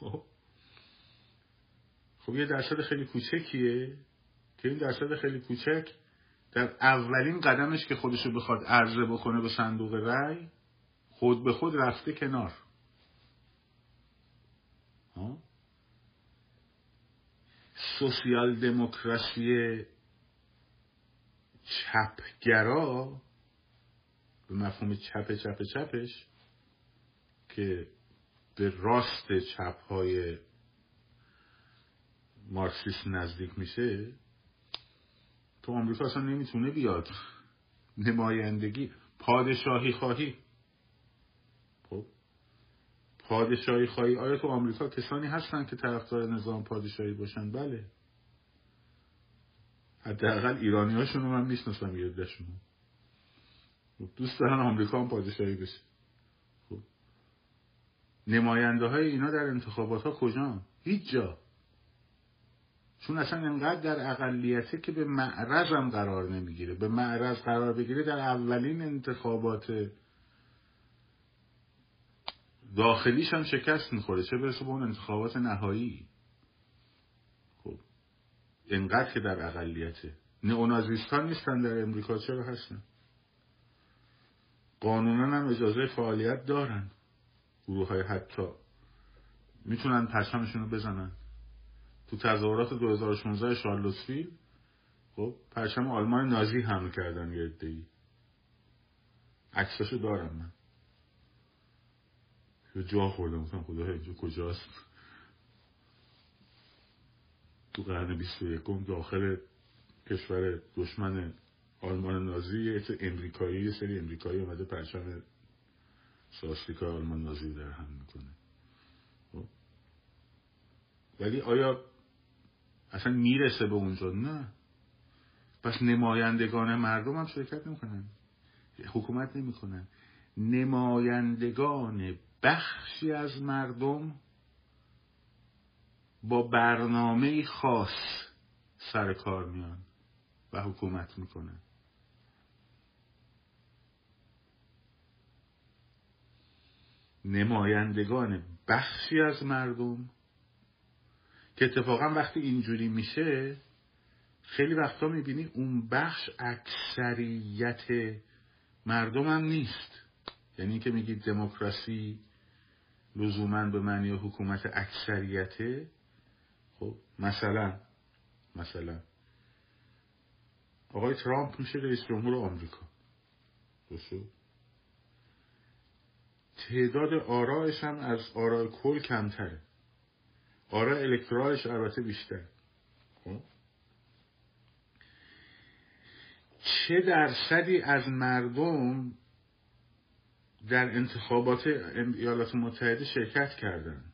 خب. خب یه درصد خیلی کوچکیه. که این درصد خیلی کوچک در اولین قدمش که خودشو بخواد عرضه بکنه به صندوق رأی خود به خود رفته کنار. سوسیال دموکراسی چپگرا به مفهوم چپ چپ چپش که به راست چپ های مارکسیست نزدیک میشه تو آمریکا اصلا نمی‌تونه بیاد. نمایندگی. پادشاهی خواهی. خب. پادشاهی خواهی. آیا تو آمریکا کسانی هستن که طرفدار نظام پادشاهی باشن؟ بله. حداقل ایرانی هاشون رو من می‌شناسم یه خب، دوست دارن آمریکا هم پادشاهی بشه. خب. نماینده های اینا در انتخابات ها کجا هیچ جا. چون اصلا انقدر در اقلیته که به معرض هم قرار نمی‌گیره. به معرض قرار بگیره در اولین انتخابات داخلیش هم شکست می‌خوره. چه برسه به اون انتخابات نهایی؟ خب انقدر که در اقلیته. نئونازیست ها نیستن در امریکا چرا هستن؟ قانونا هم اجازه فعالیت دارن. گروه های حتی می‌تونن پرچمشون رو بزنن. تو تظاهرات 2016 شارلوتسویل خب پرچم آلمان نازی حمل کردن یه ای عکساشو دارم من. جا خوردم گفتم خدا اینجا کجاست؟ تو قرن 21 داخل کشور دشمن آلمان نازی یه امریکایی یه سری امریکایی اومده پرچم ساستیکا آلمان نازی در هم می‌کنه. خب؟ ولی آیا اصلا می‌رسه به اونجا نه. پس نمایندگان مردم هم شرکت نمی‌کنن. حکومت نمی‌کنن. نمایندگان بخشی از مردم با برنامه خاص سر کار میان و حکومت می‌کنن. نمایندگان بخشی از مردم که اتفاقا وقتی اینجوری میشه خیلی وقتا می‌بینی اون بخش اکثریت مردم هم نیست. یعنی که میگید دموکراسی لزوما به معنی حکومت اکثریته. خب مثلا مثلا. آقای ترامپ میشه رئیس جمهور آمریکا. درسته؟ تعداد آرایش هم از آرای کل کمتره. آرای الکترالش البته بیشتر خب؟ چه درصدی از مردم در انتخابات ایالات متحده شرکت کردن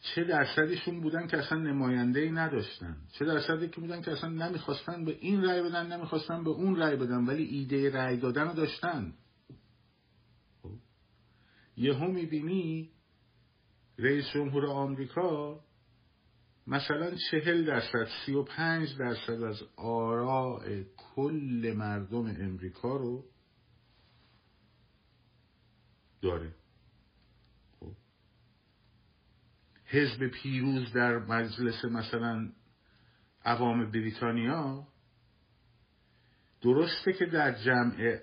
چه درصدیشون بودن که اصلا نماینده ای نداشتن چه درصدی که بودن که اصلا نمی‌خواستن به این رأی بدن نمی‌خواستن به اون رأی بدن ولی ایده رأی دادن رو داشتن خب؟ یهو می‌بینی رئیس جمهور آمریکا مثلا چهل درصد سی و پنج درصد از آراء کل مردم امریکا رو داره خب. حزب پیروز در مجلس مثلا عوام بریتانیا درسته که در جمع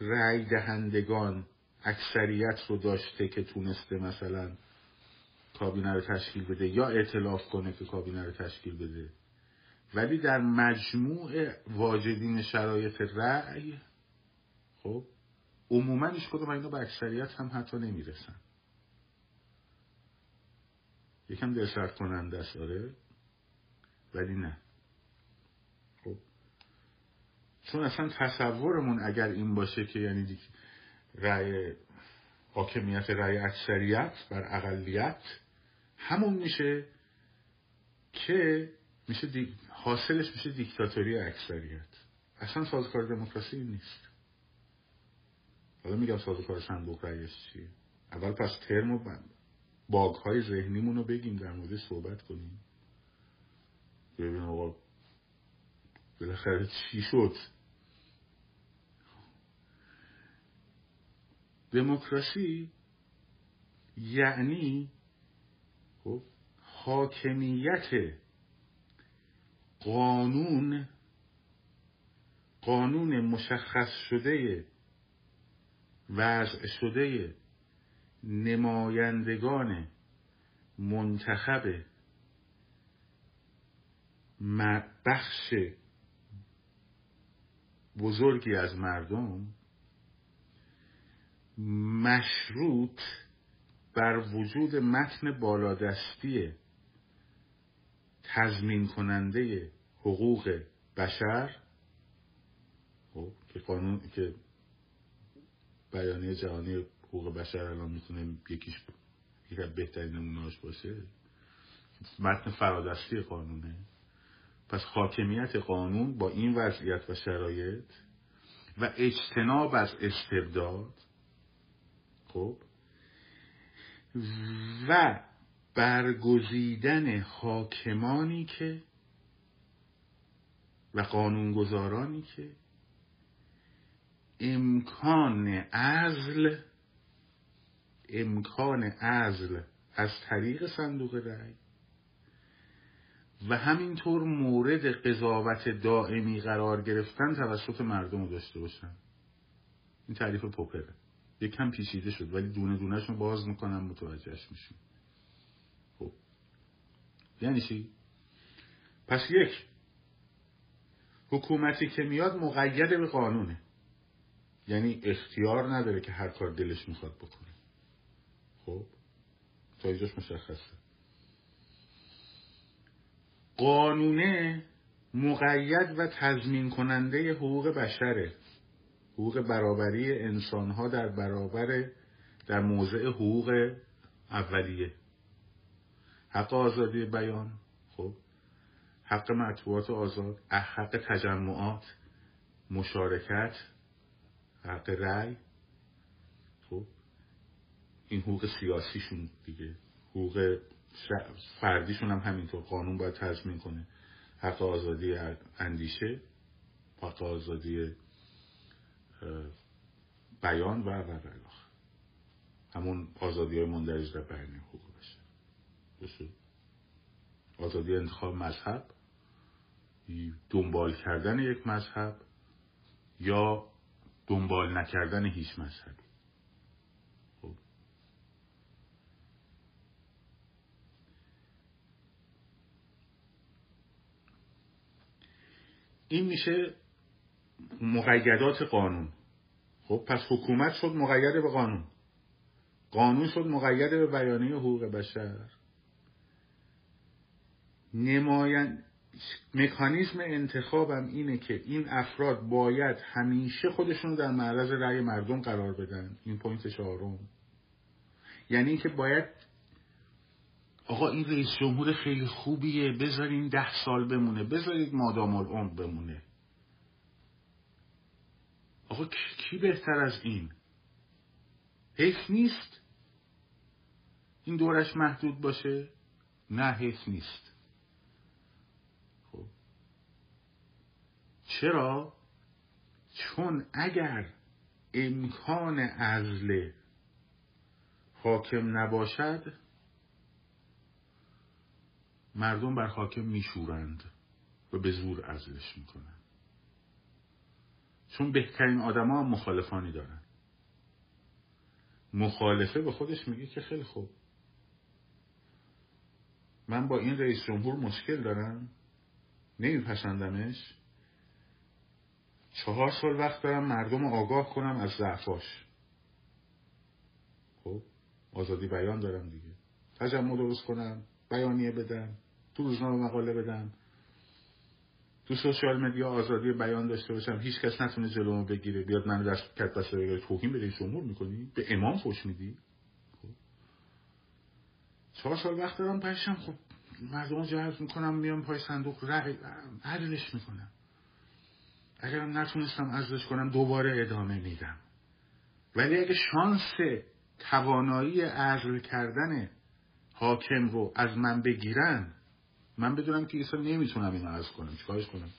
رأی دهندگان اکثریت رو داشته که تونسته مثلا کابینه رو تشکیل بده یا اعتلاف کنه که کابینه رو تشکیل بده. ولی در مجموع واجدین شرایط رأی خب عموما هیچ کدوم اینا به اکثریت هم حتی نمی‌رسن. یکم دلسرد کننده است آره. ولی نه. خب. چون اصلا تصورمون اگر این باشه که یعنی رأی حاکمیت رأی اکثریت بر اقلیت همون میشه که میشه حاصلش میشه دیکتاتوری اکثریت. اصلا سازکار دموکراسی نیست. حالا میگم سازوکار صندوق رأیش چیه؟ اول پس ترم و باگ های ذهنیمون رو بگیم در مورد صحبت کنیم. ببین آقا بالاخره چی شد. دموکراسی یعنی حاکمیت قانون قانون مشخص شده وضع شده نمایندگان منتخب بخش بزرگی از مردم مشروط بر وجود متن بالادستی تضمین کننده حقوق بشر خب که قانون که بیانیه جهانی حقوق بشر الان می‌تونه یکیش یکی از بهترین نمونهاش باشه. متن فرادستی قانونه. پس حاکمیت قانون با این وضعیت و شرایط و اجتناب از استبداد خب و برگزیدن حاکمانی که و قانونگذارانی که امکان ازل امکان ازل از طریق صندوق رأی و همینطور مورد قضاوت دائمی قرار گرفتن توسط مردم رو داشته باشن. این تعریف پوپره. یکم پیچیده شد ولی دونه دونهشون باز می‌کنم متوجهش خب یعنی چی؟ پس یک حکومتی که میاد مقید به قانونه. یعنی اختیار نداره که هر کار دلش می‌خواد بکنه. خب؟ تا اینجاش مشخصه. قانونه مقید و تضمین کننده حقوق بشره. حقوق برابری انسانها در برابر در موضع حقوق اولیه. حق آزادی بیان خب. حق مطبوعات آزاد حق تجمعات مشارکت حق رأی خب. این حقوق سیاسیشون دیگه. حقوق فردیشون هم همینطور. قانون باید تضمین کنه. حق آزادی اندیشه حق آزادی بیان و و همون آزادی های مندرج در بیانیه حقوق. بشه. آزادی انتخاب مذهب دنبال کردن یک مذهب یا دنبال نکردن هیچ مذهبی. خب. این میشه مقیدات قانون. خب پس حکومت شد مقید به قانون. قانون شد مقید به بیانیه حقوق بشر. نماینده مکانیزم انتخابم اینه که این افراد باید همیشه خودشون در معرض رأی مردم قرار بدن. این point چهارم. یعنی اینکه باید آقا این رئیس جمهور خیلی خوبیه. بذارین ده سال بمونه. بذارید مادام العمر بمونه. آقا کی بهتر از این؟ حیف نیست؟ این دورش محدود باشه؟ نه حیف نیست. چرا؟ چون اگر امکان عزل حاکم نباشد مردم بر حاکم میشورند و به زور عزلش می‌کنن چون بهترین آدما مخالفانی دارن. مخالفه به خودش میگه که خیلی خوب. من با این رئیس جمهور مشکل دارم نمیپسندمش. چهار سال وقت دارم مردم رو آگاه کنم از ضعفاش. خب آزادی بیان دارم دیگه. تجمع درست کنم بیانیه بدم تو روزنامه مقاله بدم. تو سوشال مدیا آزادی بیان داشته باشم هیچ کس نتونه جلومو بگیره. بیاد من دست کت بس توهین به رئیس جمهور می‌کنی؟ به امام فوش میدی؟ خب. چهار سال وقت دارم پشم خب مردم جذب می‌کنم میام پای صندوق رأی عدلش می‌کنم. اگرم نتونستم ازش کنم دوباره ادامه میدم. ولی اگه شانس توانایی عزل کردن حاکم رو از من بگیرن من بدونم که اصلا نمی‌تونم اینو عزل کنم. چیکارش کنم؟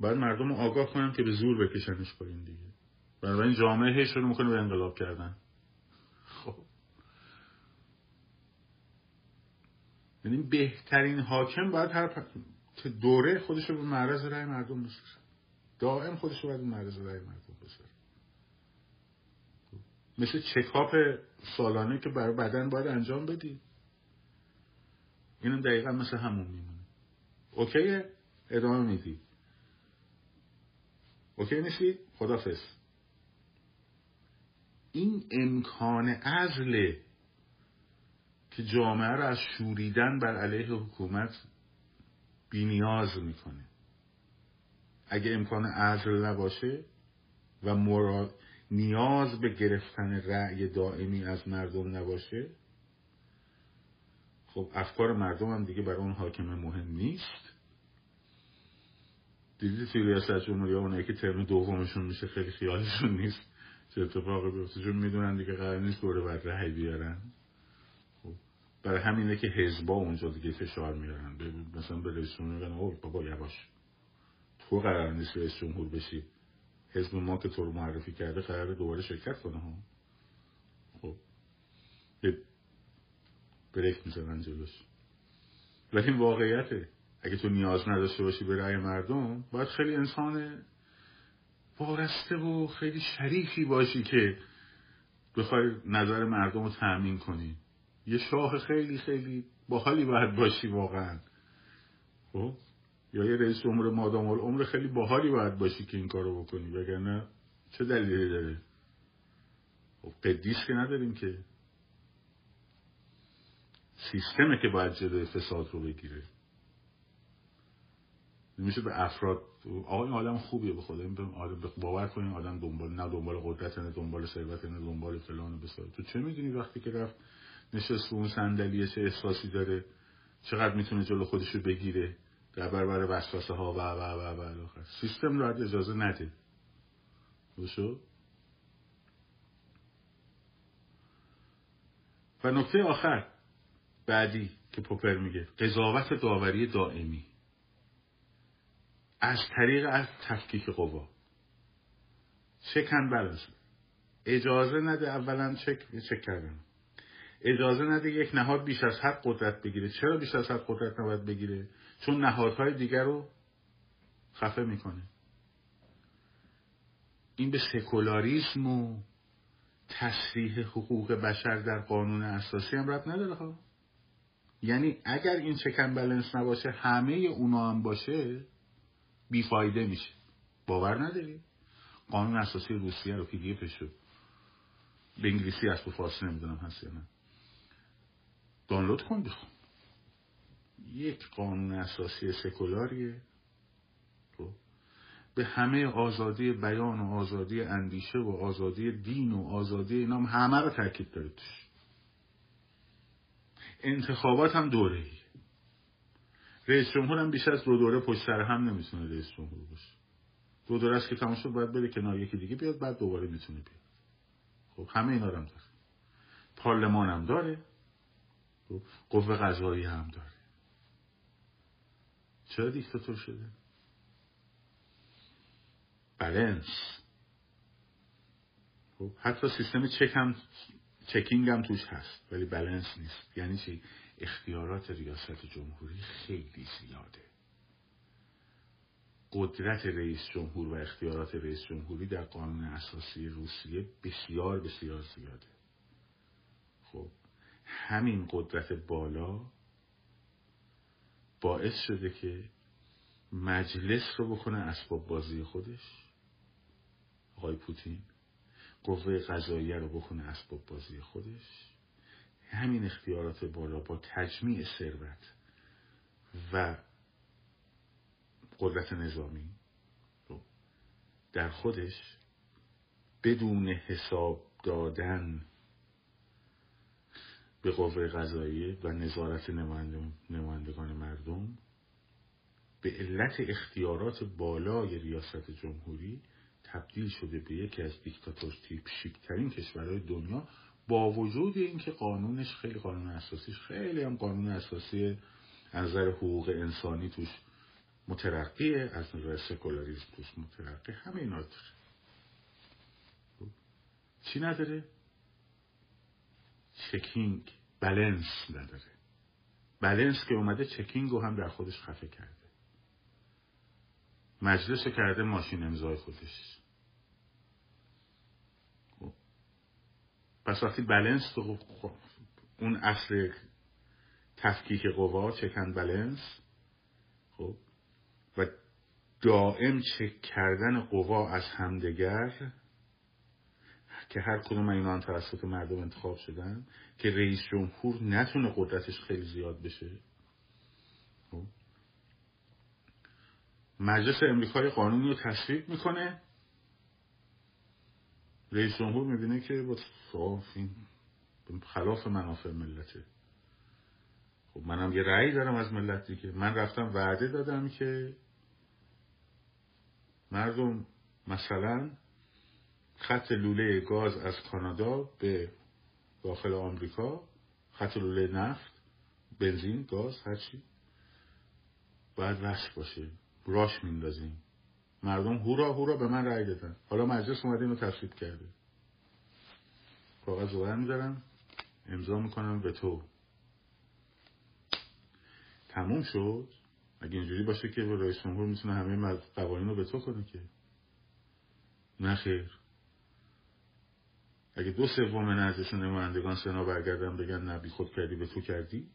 باید مردم رو آگاه کنم که به زور بکشنش پایین دیگه. بنابراین جامعه هی شروع می‌کنه به انقلاب کردن. خب. یعنی بهترین حاکم باید هر دوره خودش رو به معرض رای مردم بسازه دائم خودش رو به معرض رای مردم بسازه مثل checkup سالانه که برای بدن باید انجام بدی. اینم دقیقا مثل همون میمونه. okay؟ ادامه میدی. okay نیستی خدافظ این امکان عزله که جامعه رو از شوریدن بر علیه حکومت بینیاز می‌کنه. اگه امکان عزل نباشه و مراد نیاز به گرفتن رأی دائمی از مردم نباشه خب افکار مردم هم دیگه برای اون حاکم مهم نیست. دیدی توی ریاست جمهوری اونایی که ترم دومشون میشه خیلی خیالشون نیست. چه اتفاقی بیفته چون می‌دونن دیگه قرار نیست دوره بعد رأی بیارن. برای همینه که حزبا اونجا دیگه فشار میارن. مثلا به رئیس جمهور میگن بابا یواش. تو قرار نیست رئیس جمهور بشی. حزب ما که تو رو معرفی کرده قرار دوباره شرکت کنه ها. خب. بریک می‌زنن جلوش. ولی این واقعیته. اگه تو نیاز نداشته باشی به رأی مردم باید خیلی انسان وارسته و خیلی شریفی باشی که بخوای نظر مردم رو تأمین کنی. یه شاه خیلی خیلی باحالی باید باشی واقعا. خب؟ یا یه رئیس جمهور مادام العمر خیلی باحالی باید باشی که این کارو بکنی وگرنه چه دلیلی داره؟ خب قدیس که نداریم که. سیستمه که باید جلوی فساد رو بگیره. میشه به افراد آقا این آدم خوبیه به خدا باور کنین آدم دنبال نه دنبال قدرت نه دنبال ثروت نه دنبال فلان بسار. تو چه می‌دونی وقتی که رفت نشست اون صندلیه چه احساسی داره؟ چقدر می‌تونه جلو خودشو بگیره؟ در برابر وسوسه ها و و و و سیستم رو اجازه نده. بشو و نکته آخر بعدی که پوپر میگه قضاوت داوری دائمی. از طریق از تفکیک قوا. چکن بلنس اجازه نده اولا چک چک کردن. اجازه نده یک نهاد بیش از حد قدرت بگیره. چرا بیش از حد قدرت نباید بگیره؟ چون نهادهای دیگر رو خفه می‌کنه. این به سکولاریسم و تصریح حقوق بشر در قانون اساسی هم رد نداره ها یعنی اگر این چکن بلنس نباشه همه اونا هم باشه بیفایده میشه. باور نداری؟ قانون اساسی روسیه رو پی شد به انگلیسی از تو فارسی نمی‌دونم هست یا نه. دانلود کن بخون. یک قانون اساسی سکولاریه. خب. به همه آزادی بیان و آزادی اندیشه و آزادی دین و آزادی اینا همه رو تاکید داره توش. انتخابات هم دوره ای رئیس جمهور هم بیش از دو دوره پشت سر هم نمی‌تونه رئیس جمهور باشه. دو دوره است که تمام شد باید بره کنار یکی دیگه بیاد بعد دوباره می‌تونه بیاد. خب همه اینا هم داره پارلمان هم داره. قوه قضایی هم داره. چرا دیکتاتور شده؟ بلنس خب حتی سیستم چک هم چکینگ هم توش هست ولی بلنس نیست. یعنی چی؟ اختیارات ریاست جمهوری خیلی زیاده. قدرت رئیس جمهور و اختیارات رئیس جمهوری در قانون اساسی روسیه بسیار بسیار زیاده. همین قدرت بالا باعث شده که مجلس رو بکنه اسباب بازی خودش. آقای پوتین قوه قضاییه رو بکنه اسباب بازی خودش. همین اختیارات بالا با تجمیع ثروت و قدرت نظامی در خودش بدون حساب دادن به قوه قضاییه و نظارت نمایندگان مردم به علت اختیارات بالای ریاست جمهوری تبدیل شده به یکی از دیکتاتور تیپ شیکترین کشورهای دنیا با وجود اینکه قانونش خیلی قانون اساسیش خیلی هم قانون اساسی از نظر حقوق انسانی توش مترقیه از نظر سکولاریزم توش مترقی همه اینا خب، چی نداره؟ چکینگ بلنس نداره. بلنس که اومده چکینگ رو هم در خودش خفه کرده. مجلس کرده ماشین امضای خودش. پس وقتی بلنس اون اصل تفکیک قوا چکن بلنس خب و دائم چک کردن قوا از همدیگر که هر کدوم اینا توسط مردم انتخاب شدن که رئیس جمهور نتونه قدرتش خیلی زیاد بشه. خب. مجلس امریکای قانونی رو تصویب می‌کنه. رئیس جمهور می‌بینه که با صاف این خلاف منافع ملته. خب منم یه رأی دارم از ملت دیگه. من رفتم وعده دادم که مردم مثلا خط لوله گاز از کانادا به داخل آمریکا خط لوله نفت بنزین گاز هرچی باید وصل باشه. راش میندازیم. مردم هورا هورا به من رأی دادن. حالا مجلس اومده اینو تصویب کرده. کاغذ رو میدارم امضا می‌کنم به تو. تموم شد. اگه اینجوری باشه که رئیس جمهور می‌تونه همه قوانین رو به تو کنه که. نه خیر. اگه دو سوم نزدشون نمایندگان سنا برگردن بگن نبی خود کردی به تو کردی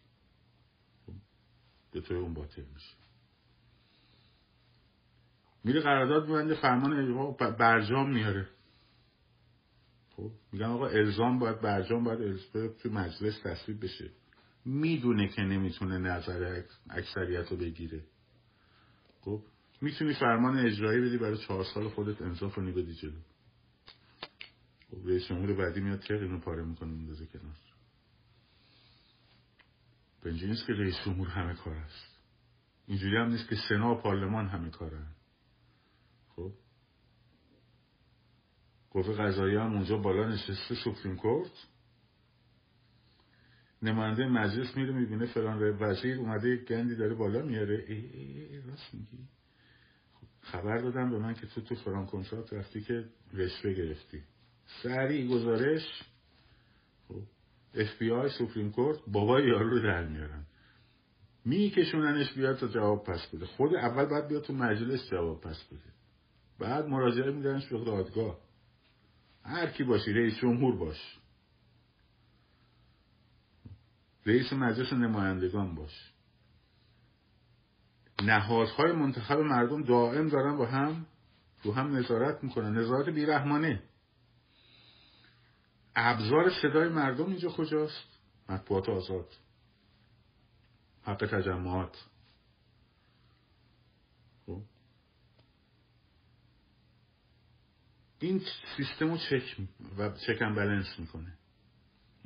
خب، به تو اون باطل میشه. میره قرارداد میبنده فرمان اجرا برجام میاره. خب میگن آقا الزام باید برجام باید الزام تو مجلس تصویب بشه. می‌دونه که نمی‌تونه نظر اکثریت رو بگیره. خب می‌تونی فرمان اجرایی بدی برای چهار سال خودت امضا کنی بدی جلو. خب رئیس جمهور بعدی میاد که اینو پاره می‌کنه میندازه کنار. به نیست که رئیس جمهور همه کار است. اینجوری هم نیست که سنا و پارلمان همه کارن. خب؟ قوه قضایی هم اونجا بالا نشسته Supreme Court. نماینده مجلس میره می‌بینه فلان وزیر اومده یک گندی داره بالا میاره. ای, ای, ای راست میگی؟ خب، خبر دادم به من که تو تو فلان کنسرت رفتی که رشوه گرفتی. سریع گزارش اف بی آی کورت بابای یارو رو در میارن. میکشوننش بیاد تا جواب پس بده. خود اول باید بیاد تو مجلس جواب پس بده. بعد مراجعه میدنش به دادگاه. هر کی باشی رئیس جمهور باش. رئیس مجلس نمایندگان باش. نهادهای منتخب مردم دائم دارن با هم رو هم نظارت می‌کنن. نظارت بیرحمانه. ابزار صدای مردم اینجا کجاست؟ مطبوعات آزاد. حق تجمعات. خب. این سیستم رو چک و چکن بلنس می‌کنه.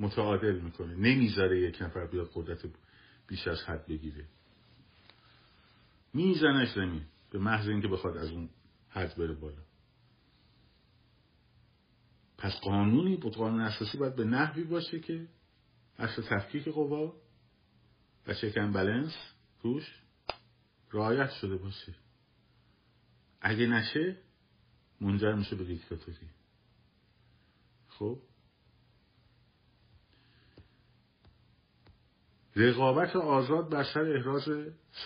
متعادل می‌کنه. نمی‌ذاره یک نفر بیاد قدرت بیش از حد بگیره. میزنش زمین. به محض اینکه بخواد از اون حد بره بالا. پس قانونی بود قانون اساسی باید به نحوی باشه که اصل تفکیک قوا و چکن بلنس توش رعایت شده باشه. اگه نشه منجر میشه به دیکتاتوری. خب؟ رقابت آزاد بر سر احراز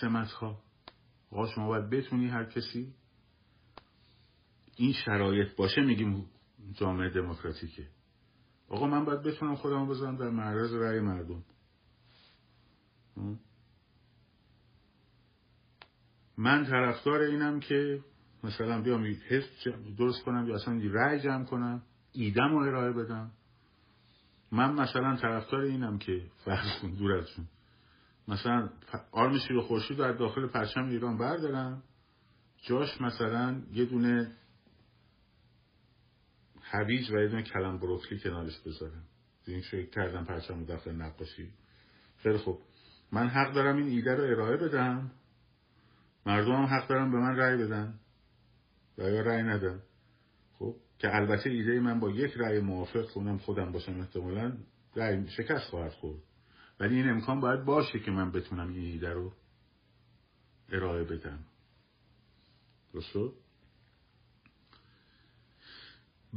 سمت ها آقا شما باید بتونی هر کسی این شرایط باشه میگیم جامعه دموکراتیکه. آقا من باید بتونم خودم بزنم در معرض رأی مردم. من طرفدار اینم که مثلا بیام حس درست کنم یا اصلا رأی جمع کنم ایدم رو ارائه بدم. من مثلا طرفدار اینم که فرض کن دور ازشون مثلا آرم شیر خورشید در داخل پرچم ایران بردارم. جاش مثلا یه دونه هویج و یه دونه کلم بروکلی کنارش بذارم. این شکل کردم پرچم داخل نقاشی. خیلی خوب. من حق دارم این ایده رو ارائه بدم. مردم هم حق دارم به من رأی بدن. و یا رأی ندن. خب که البته ایده من با یک رأی موافق خونم خودم باشم احتمالا رأی شکست خواهد خورد. ولی این امکان باید باشه که من بتونم این ایده رو ارائه بدم. درست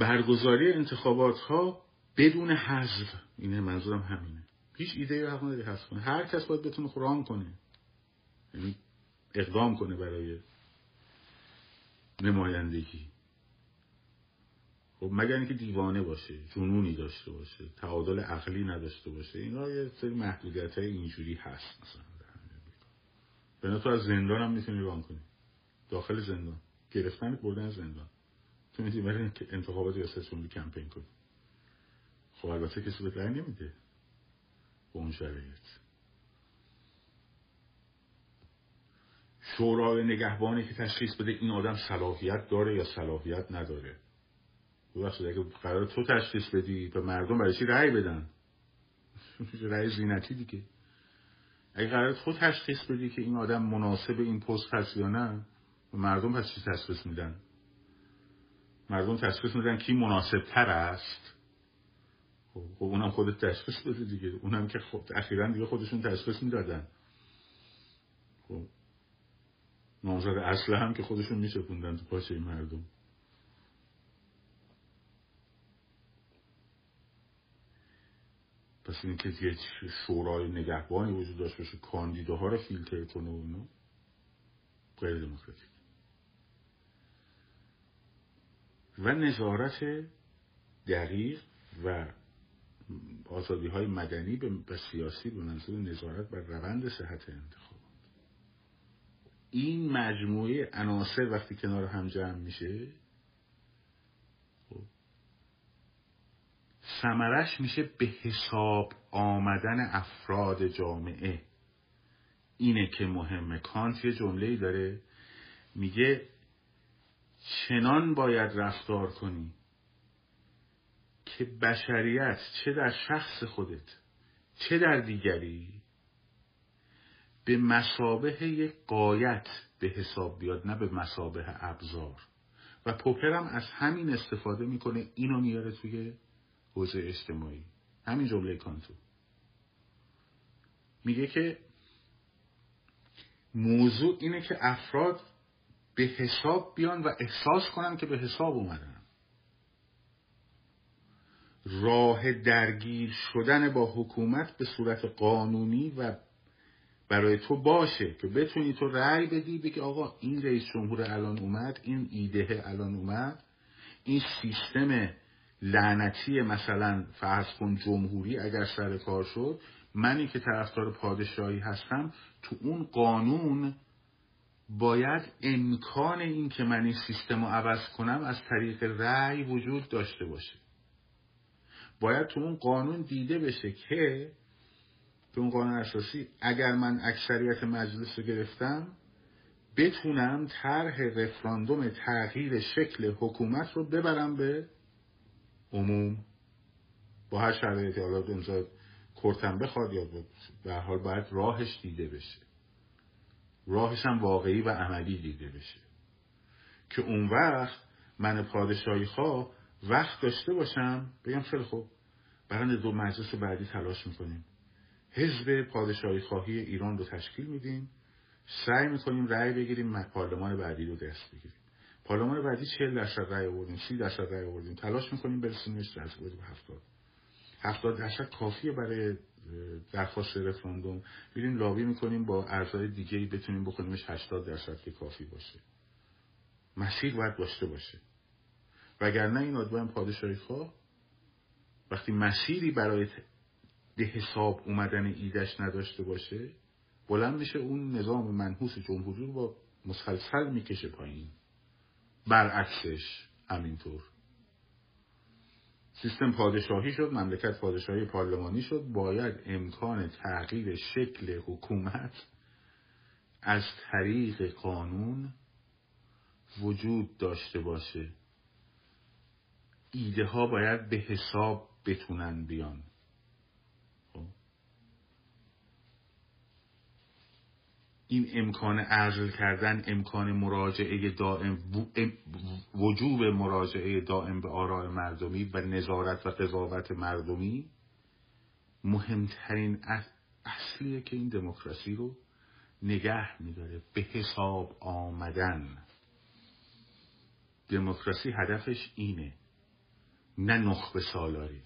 برگزاری انتخابات ها بدون حذف. اینه منظورم همینه. هیچ ایده حق نداری حذف کنه هر کس باید بتونه قرآن کنه. یعنی اقدام کنه برای نمایندگی. خب مگر اینکه دیوانه باشه جنونی داشته باشه تعادل عقلی نداشته باشه. اینا یه سری محدودیت های اینجوری هست مثلا. به تو از زندان هم می‌تونی ران کنی. داخل زندان. گرفتن بردن زندان. تو می‌تونی برای انتخابات ریاست جمهوری کمپین کنی خب البته کسی به رأی نمیده به اون شرایط. شورای نگهبانی که تشخیص بده این آدم صلاحیت داره یا صلاحیت نداره. ببخشید اگه قرار تو تشخیص بدی به مردم برای چی رأی بدن؟ رأی زینتی دیگه. اگه قرار تو تشخیص بدی که این آدم مناسب این پست هست یا نه مردم پس چی تشخیص میدن؟ مردم تشخیص میدن کی مناسب تر است. خب, خب اونم خودت تشخیص بده دیگه. اونم که خود اخیرا دیگه خودشون تشخیص می‌دادن. خب نامزد اصل هم که خودشون میچپوندن تو پاچه مردم. پس این که یه شورای نگهبانی وجود داشت باشه کاندیداها رو فیلتر کنه و اینو غیر دموکراتیک. و نظارت دقیق و آزادی های مدنی و سیاسی به منظور نظارت بر روند صحت انتخاب. این مجموعه عناصر وقتی کنار هم جمع میشه خب سمرش میشه به حساب آمدن افراد جامعه. اینه که مهمه. کانت یه جمله داره میگه چنان باید رفتار کنی که بشریت چه در شخص خودت چه در دیگری به مسابه یک قایت به حساب بیاد نه به مسابه ابزار. و پوپرم از همین استفاده می‌کنه اینو میاره توی حوزه اجتماعی. همین جمله کانتو. میگه که موضوع اینه که افراد به حساب بیان و احساس کنن که به حساب اومدن. راه درگیر شدن با حکومت به صورت قانونی و برای تو باشه که بتونی تو رأی بدی بگی آقا این رئیس جمهور الان اومد این ایده الان اومد. این سیستم لعنتی مثلا فرض کن جمهوری اگر سر کار شد منی که طرفدار پادشاهی هستم تو اون قانون باید امکان این که من این سیستم رو عوض کنم از طریق رأی وجود داشته باشه. باید تو اون قانون دیده بشه که تو اون قانون اساسی اگر من اکثریت مجلس رو گرفتم بتونم طرح رفراندوم تغییر شکل حکومت رو ببرم به عموم. با هر شرایطی حالا امضا کرتن بخواد یا به حال باید راهش دیده بشه. راهش هم واقعی و عملی دیده بشه. که اون وقت من پادشاهی خواه وقت داشته باشم بگم خیلی خوب برای دو مجلس بعدی تلاش می‌کنیم. حزب پادشاهی خواهی ایران رو تشکیل میدیم. سعی می‌کنیم رأی بگیریم پارلمان بعدی رو دست بگیریم. پارلمان بعدی 40 درصد رأی آوردیم 30 درصد رأی آوردیم. تلاش می‌کنیم برسیمش از به 70 70 درصد کافیه برای درخواست رفراندوم. میریم لابی می‌کنیم با ارزهای دیگه ای بتونیم بکنیمش 80 درصد که کافی باشه. مسیر باید داشته باشه. وگرنه این آدم پادشاهی خواه وقتی مسیری برای به حساب اومدن ایدش نداشته باشه بلند میشه اون نظام منحوس جمهوری رو با مسلسل می‌کشه پایین. برعکسش همینطور. سیستم پادشاهی شد مملکت پادشاهی پارلمانی شد. باید امکان تغییر شکل حکومت از طریق قانون وجود داشته باشه. ایده ها باید به حساب بتونن بیان. این امکان عزل کردن امکان مراجعه دائم وجوب مراجعه دائم به آراء مردمی و نظارت و قضاوت مردمی مهمترین اصلیه که این دموکراسی رو نگه میداره به حساب آمدن. دموکراسی هدفش اینه نه نخبه سالاری.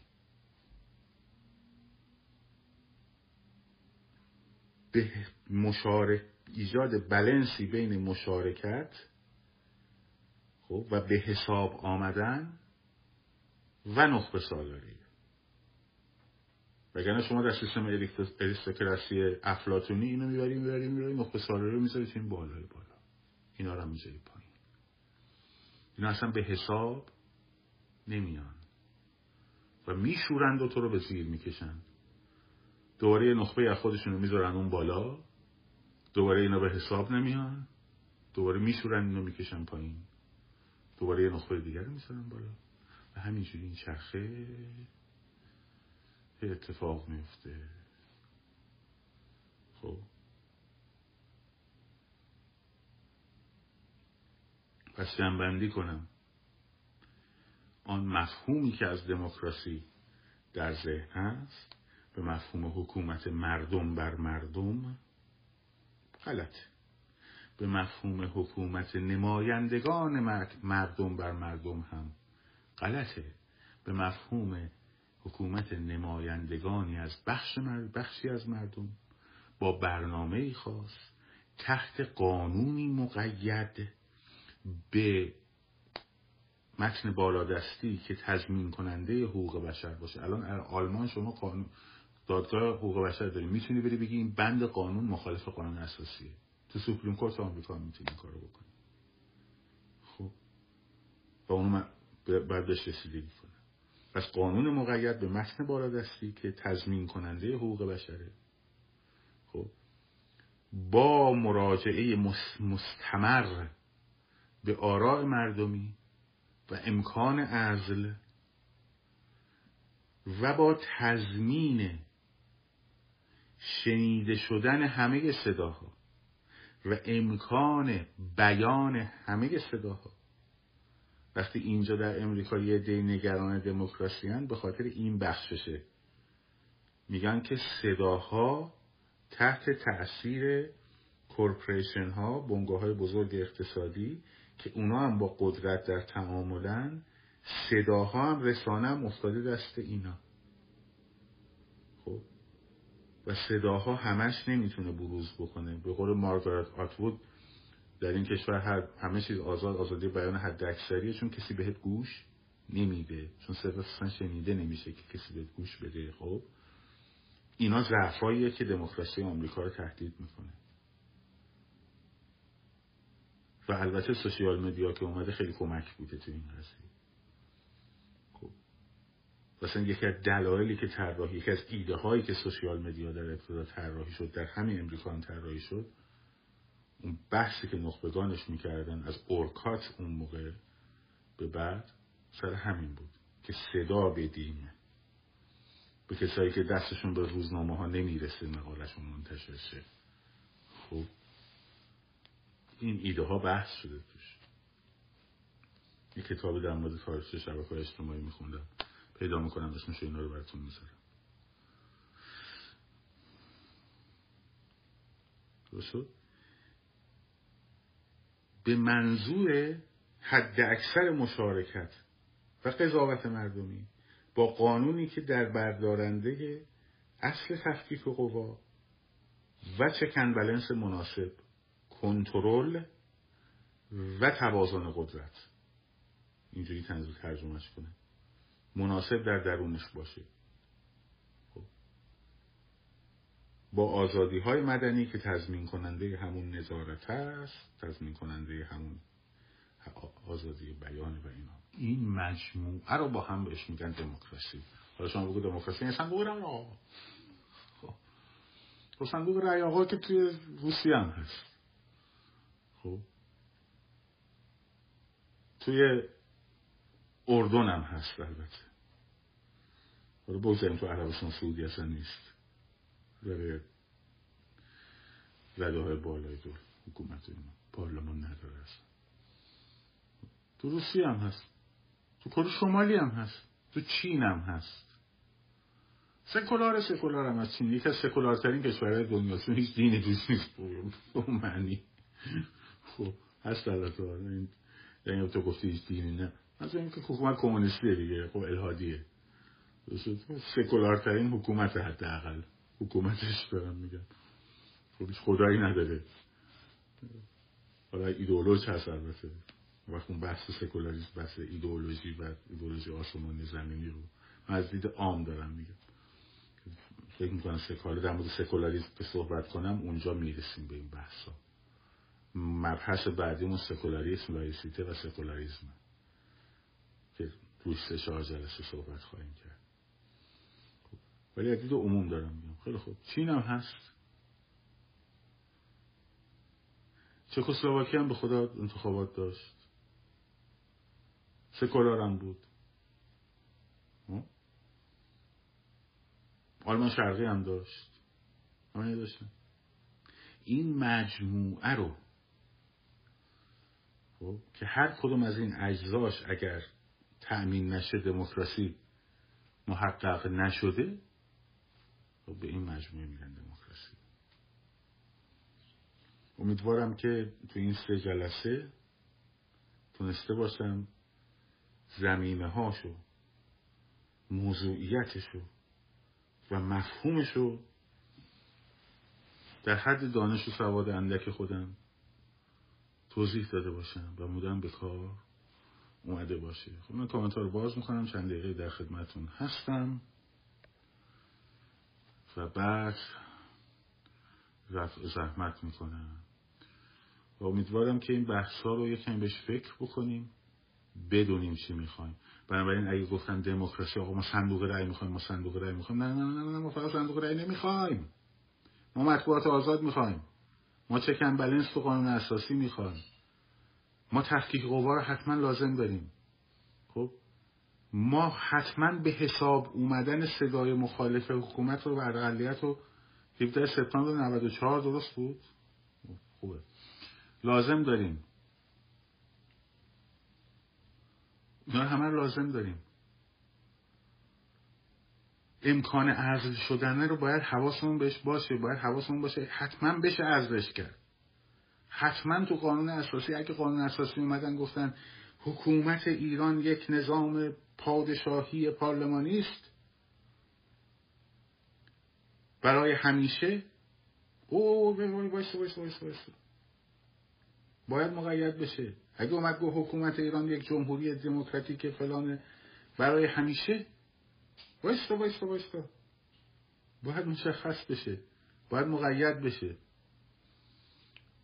به مشارک ایجاد بلنسی بین مشارکت خب و به حساب آمدن و نخبه سالاری. وگرنه شما در سیستم اریستوکراسی افلاتونی اینو می‌بریم می‌بریم می‌بریم نخبه سالاری رو می‌ذارید این بالای بالا. اینا رو هم می‌ذارید پایین. اینا اصلا به حساب نمیان. و میشورند و تو رو به زیر می‌کشند دوباره نخبه از خودشون رو می‌ذارن اون بالا. دوباره اینا به حساب نمیان. دوباره میشورن اینو می‌کشن پایین. دوباره یه نخبه دیگر رو بالا. و همینجوری این چرخه اتفاق میفته خب. پس جنبندی کنم. آن مفهومی که از دموکراسی در ذهن هست به مفهوم حکومت مردم بر مردم غلط به مفهوم حکومت نمایندگان مردم بر مردم هم. غلطه. به مفهوم حکومت نمایندگانی از بخش بخشی از مردم. با برنامه خاص تحت قانونی مقید به متن بالادستی که تضمین کننده حقوق بشر باشه. الان آلمان شما قانون دادگاه حقوق بشر داریم. می‌تونی بری بگی این بند قانون مخالف قانون اساسیه. تو سوپریم کورت آمریکا می‌تونی این کارو بکنی. خب. و اونو باید بهش رسیدگی کنه پس قانون مقید به متن بالادستی که تضمین کننده حقوق بشره. خب. با مراجعه مستمر به آراء مردمی و امکان عزل و با تضمین شنیده شدن همه صداها و امکان بیان همه صداها. وقتی اینجا در امریکا یه دی نگران دموکراسی به خاطر این بخششه میگن که صداها تحت تاثیر کورپریشن ها بنگاه های بزرگ اقتصادی که اونا هم با قدرت در تعاملن صداها هم رسانه هم افتاده دست اینا خب و صداها همش نمی‌تونه بروز بکنه. به قول مارگارت آتوود در این کشور هر همه چیز آزاد آزادی بیان حد اکثریه چون کسی بهت گوش نمیده. چون صدا شنیده نمیشه که کسی بهت گوش بده خب؟ اینا ضعفاییه که دموکراسی آمریکا رو تهدید می‌کنه. و البته سوشیال مدیا که اومده خیلی کمک بوده تو این قضیه مثلا یکی از دلایلی که طراحی یکی از ایده هایی که سوشیال مدیا در ابتدا طراحی شد در همین امریکا هم طراحی شد اون بحثی که نخبگانش می‌کردن از اورکات اون موقع به بعد سر همین بود که صدا بدیم. به کسایی که دستشون به روزنامه ها نمی‌رسه مقالشون منتشر شه. خب این ایده ها بحث شده توش. یه کتابی در مورد تاریخ شبکه اجتماعی میخوندم. پیدا می‌کنم اسمش اینا رو براتون می‌ذارم به منظور حد اکثر مشارکت و قضاوت مردمی با قانونی که در بردارنده اصل تفکیک قوا و چکن بلنس مناسب کنترل و توازن قدرت. اینجوری تنظیم ترجمهش کنه. مناسب در درونش باشه. خب. با آزادی های مدنی که تضمین کننده همون نظارت هست تضمین کننده همون آزادی بیان و اینا. این مجموعه رو با هم بهش میگن دموکراسی. حالا شما بگو دموکراسی این صندوق رای آقا. خب. صندوق رای آقا که توی روسیه هم هست. خب. توی اردن هم هست البته. حالا بگذاریم تو عربستان سعودی اصلا نیست. برای رده های بالای دور حکومت اینا. پارلمان نداره است تو روسیه هم هست. تو کره شمالی هم هست. تو چین هم هست. سکولار سکولار هم هست. چین یکی از سکولارترین کشورهای دنیا هیچ دینی دوست نیست معنی. خب هست البته. این یعنی تو گفتی هیچ دینی نه. از اینکه حکومت کمونیستی دیگه خب الهادیه. سکولارترین حکومت حداقل. حکومتش دارم میگم. خب خدایی نداره. حالا ایدئولوژ هست البته. وقت اون بحث سکولاریسم بحث ایدئولوژی و ایدئولوژی آسمانی زمینی رو من از دید عام دارم میگم. فکر می‌کنم در مورد سکولاریسم که صحبت کنم اونجا می‌رسیم به این بحث ها مبحث بعدیمون سکولاریسم لایسیته و سکولاریسم که روش سه چهار جلسه صحبت خواهیم کرد. ولی از دید عموم دارم میگم. خیلی خوب. چین هم هست. چکسلواکی هم به خدا انتخابات داشت. سکولار هم بود. آلمان شرقی هم داشت. همه داشتن. این مجموعه رو خب که هر کدوم از این اجزاش اگر تأمین نشه دموکراسی محقق نشده خب به این مجموعه میگن دموکراسی. امیدوارم که تو این سه جلسه تونسته باشم زمینه هاشو موضوعیتشو و مفهومشو در حد دانش و سواد اندک خودم توضیح داده باشم و مدام به کار اومده باشه. خب من کامنت رو باز می‌کنم چند دقیقه در خدمتون هستم. و بعد رفع زحمت می‌کنم. و امیدوارم که این بحث ها رو یکم بهش فکر بکنیم بدونیم چی می‌خوایم. بنابراین اگه گفتن دموکراسی آقا ما صندوق رأی می‌خوایم ما صندوق رأی می‌خوایم. نه نه نه نه ما فقط صندوق رأی نمی‌خوایم. ما مطبوعات آزاد می‌خوایم. ما چکن بلنس تو قانون اساسی می‌خوایم. ما تفکیک قوا رو حتما لازم داریم. خب ما حتما به حساب اومدن صدای مخالف حکومت رو و اقلیت رو 17 سپتامبر 94 درست بود؟ خوبه. لازم داریم. اینا همه لازم داریم. امکان عزل شدنه رو باید حواسمون بهش باشه باید حواسمون باشه حتما بشه عزلش کرد. حتما تو قانون اساسی اگه قانون اساسی اومدن گفتن حکومت ایران یک نظام پادشاهی پارلمانی است برای همیشه او وایسا وایسا وایسا باید مقید بشه. اگه اومد گفت حکومت ایران یک جمهوری دموکراتیک فلان برای همیشه وایستا وایستا وایستا. باید مشخص بشه. باید مقید بشه.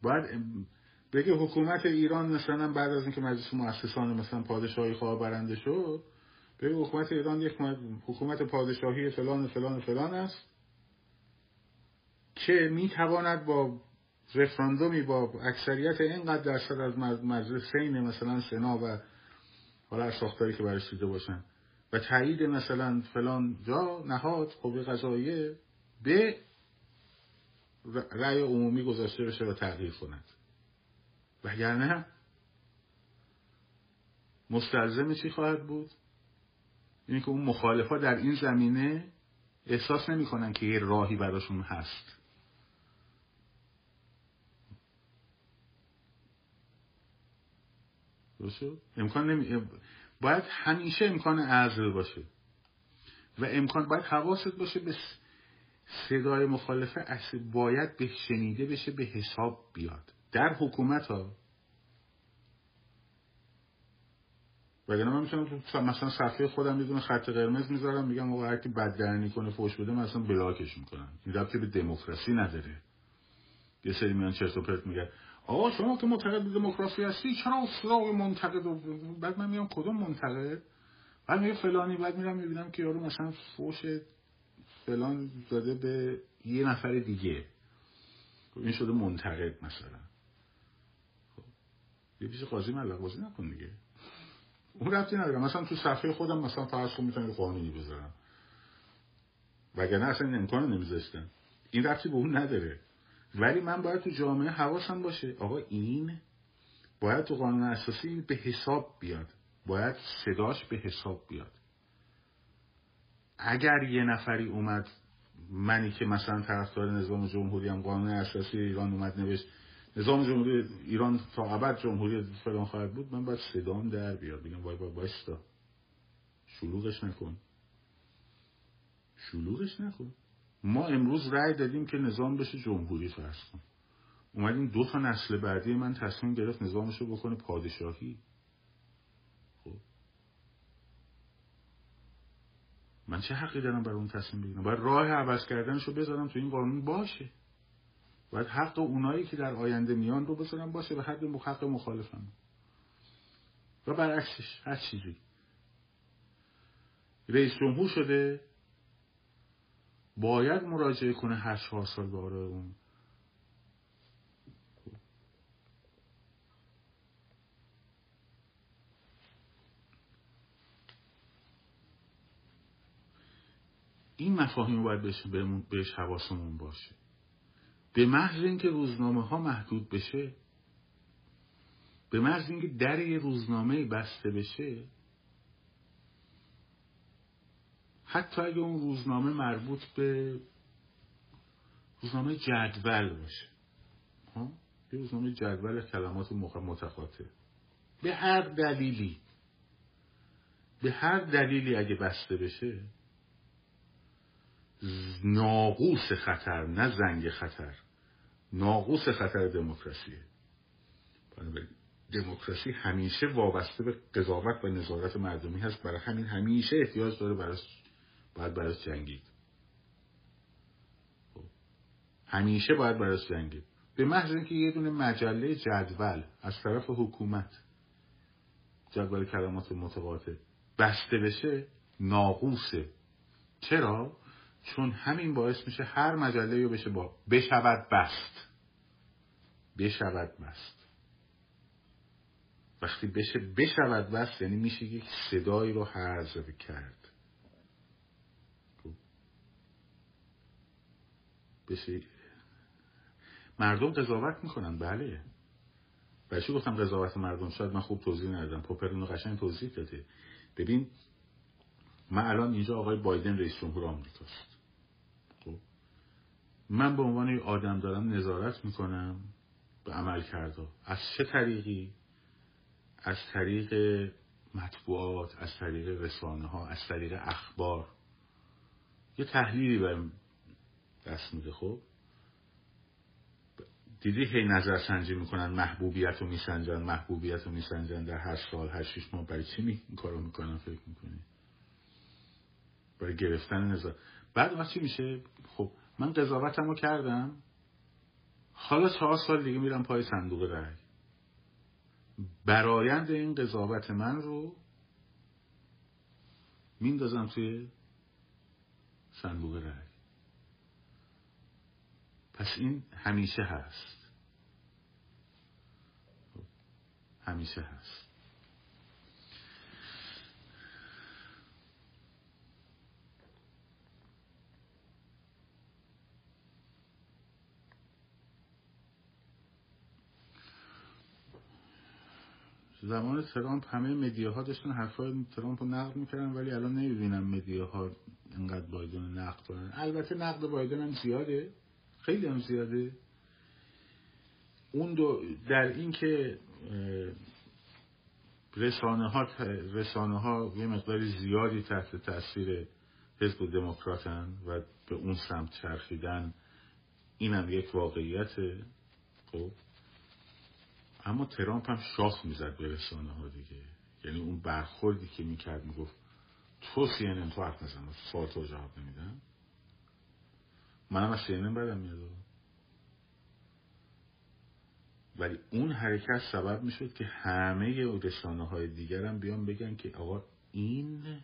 باید بگه حکومت ایران مثلا بعد از اینکه مجلس مؤسسان مثلا پادشاهی خواه برنده شد بگه حکومت ایران یک حکومت پادشاهی فلان فلان فلان است که می‌تواند با رفراندومی با اکثریت اینقدر درصد از مجلسین مثلا سنا و حالا ساختاری که برش دیده باشن و تایید مثلا فلان جا نهاد قوه قضاییه. به رأی عمومی گذاشته بشه و تغییر کند. وگرنه مستلزم چی خواهد بود؟ اینه که اون مخالفا در این زمینه احساس نمی‌کنن که یه راهی براشون هست. امکان نمی... باید همیشه امکان عزل باشه. و امکان باید حواست باشه به صدای مخالفه باید به شنیده بشه به حساب بیاد. در حکومت ها وگرنه من می‌تونم مثلا صفحه خودم می‌دونه خط قرمز می‌ذارم میگم آقا هر کی بددهنی کنه فوش بده من اصلا بلاکش می‌کنم. این ربطی به دموکراسی نداره. یه سری میان چرت و پرت میگن آقا شما که معتقد به دموکراسی هستی چرا صدای منتقد؟ بعد من میام کدوم منتقد؟ بعد میگه فلانی بعد میرم می‌بینم که یارو مثلا فوش فلان داده به یه نفر دیگه. خب این شده منتقد مثلا. خب یه پیش قاضی ملق بازی نکن دیگه. اون رفتی نداره. مثلا تو صفحه خودم مثلا فرض کن می‌تونم قانونی بذارم. وگرنه اصلا این امکان نمیذاشتم. این رفتی به اون نداره. ولی من باید تو جامعه حواسم باشه. آقا این باید تو قانون اساسی به حساب بیاد. باید صداش به حساب بیاد. اگر یه نفری اومد منی که مثلا طرفدار نظام جمهوری هم قانون اساسی ایران اومد نوشت نظام جمهوری ایران تا ابد جمهوری فلان خواهد بود من باید صدام در بیاد. بگم وای وای بایستا شلوغش نکن. شلوغش نکن. ما امروز رأی دادیم که نظام بشه جمهوری فرض کن. اومدیم دو تا نسل بعدی من تصمیم گرفت نظامش رو بکنه پادشاهی. من چه حقی دارم برای اون تصمیم بگیرم؟ باید راه عوض کردنش رو بذارم تو این قانون باشه. باید حق اونایی که در آینده میان رو بذارم باشه و حق حق مخالفم. و برعکسش هر چیزی. رئیس جمهور شده باید مراجعه کنه هر چهار سال به آرای اون. این مفاهیم باید بهش, بهش حواسمون باشه. به محض اینکه روزنامه ها محدود بشه به محض اینکه در یه روزنامه بسته بشه حتی اگه اون روزنامه مربوط به روزنامه جدول باشه. ها؟ یه روزنامه جدول کلمات متقاطع. به هر دلیلی به هر دلیلی اگه بسته بشه ناقوس خطر نه زنگ خطر. ناقوس خطر دموکراسیه. دموکراسی همیشه وابسته به قضاوت و نظارت مردمی هست. برای همین همیشه احتیاج داره براش باید براش جنگید. خب. همیشه باید براش جنگید. به محض اینکه یه دونه مجله جدول از طرف حکومت جدول کلمات متقاطع بسته بشه ناقوسه. چرا؟ چون همین باعث میشه هر مجله رو بشه با بشود بست. بشود بست. وقتی بشه بشود بست یعنی میشه یک صدایی رو حذف کرد. بشه مردم قضاوت می‌کنن بله. برای گفتم قضاوت مردم؟ شاید من خوب توضیح ندادم. پوپر اینو قشنگ توضیح داده. ببین من الان اینجا آقای بایدن رئیس جمهور آمریکاست. خب من به عنوان آدم دارم نظارت می‌کنم به عمل کرده. از چه طریقی؟ از طریق مطبوعات از طریق رسانه ها از طریق اخبار. یه تحلیلی برم دست میده. خب دیدی هی نظر سنجی می‌کنن محبوبیت رو میسنجن محبوبیت رو میسنجن در هر سال هر شیش ماه. برای چی این کارو می‌کنن؟ فکر می‌کنی؟ برای گرفتن نظر بعد وقت چی میشه؟ خب من قضاوتم رو کردم. حالا چهار سال دیگه میرم پای صندوق رأی برایند این قضاوت من رو میندازم توی صندوق رأی پس این همیشه هست. همیشه هست. زمان ترامپ همه مدیاها داشتن حرفای ترامپ رو نقد می‌کردن ولی الان نمی‌بینم مدیاها انقدر بایدن نقد کنن. البته نقد بایدن هم زیاده. خیلی هم زیاده. اون دو در این که رسانه ها رسانه ها یه مقدار زیادی تحت تاثیر حزب دموکراتن و به اون سمت چرخیدن اینم یک واقعیته. خب؟ اما ترامپ هم شاخ می‌زد به رسانه ها دیگه. یعنی اون برخوردی که می‌کرد می‌گفت تو CNN تو حرف نزن سوال تو جواب نمیدم. منم از CNN بدم میاد. ولی اون حرکت سبب می‌شد که همه رسانه های دیگرم بیان بگن که آقا این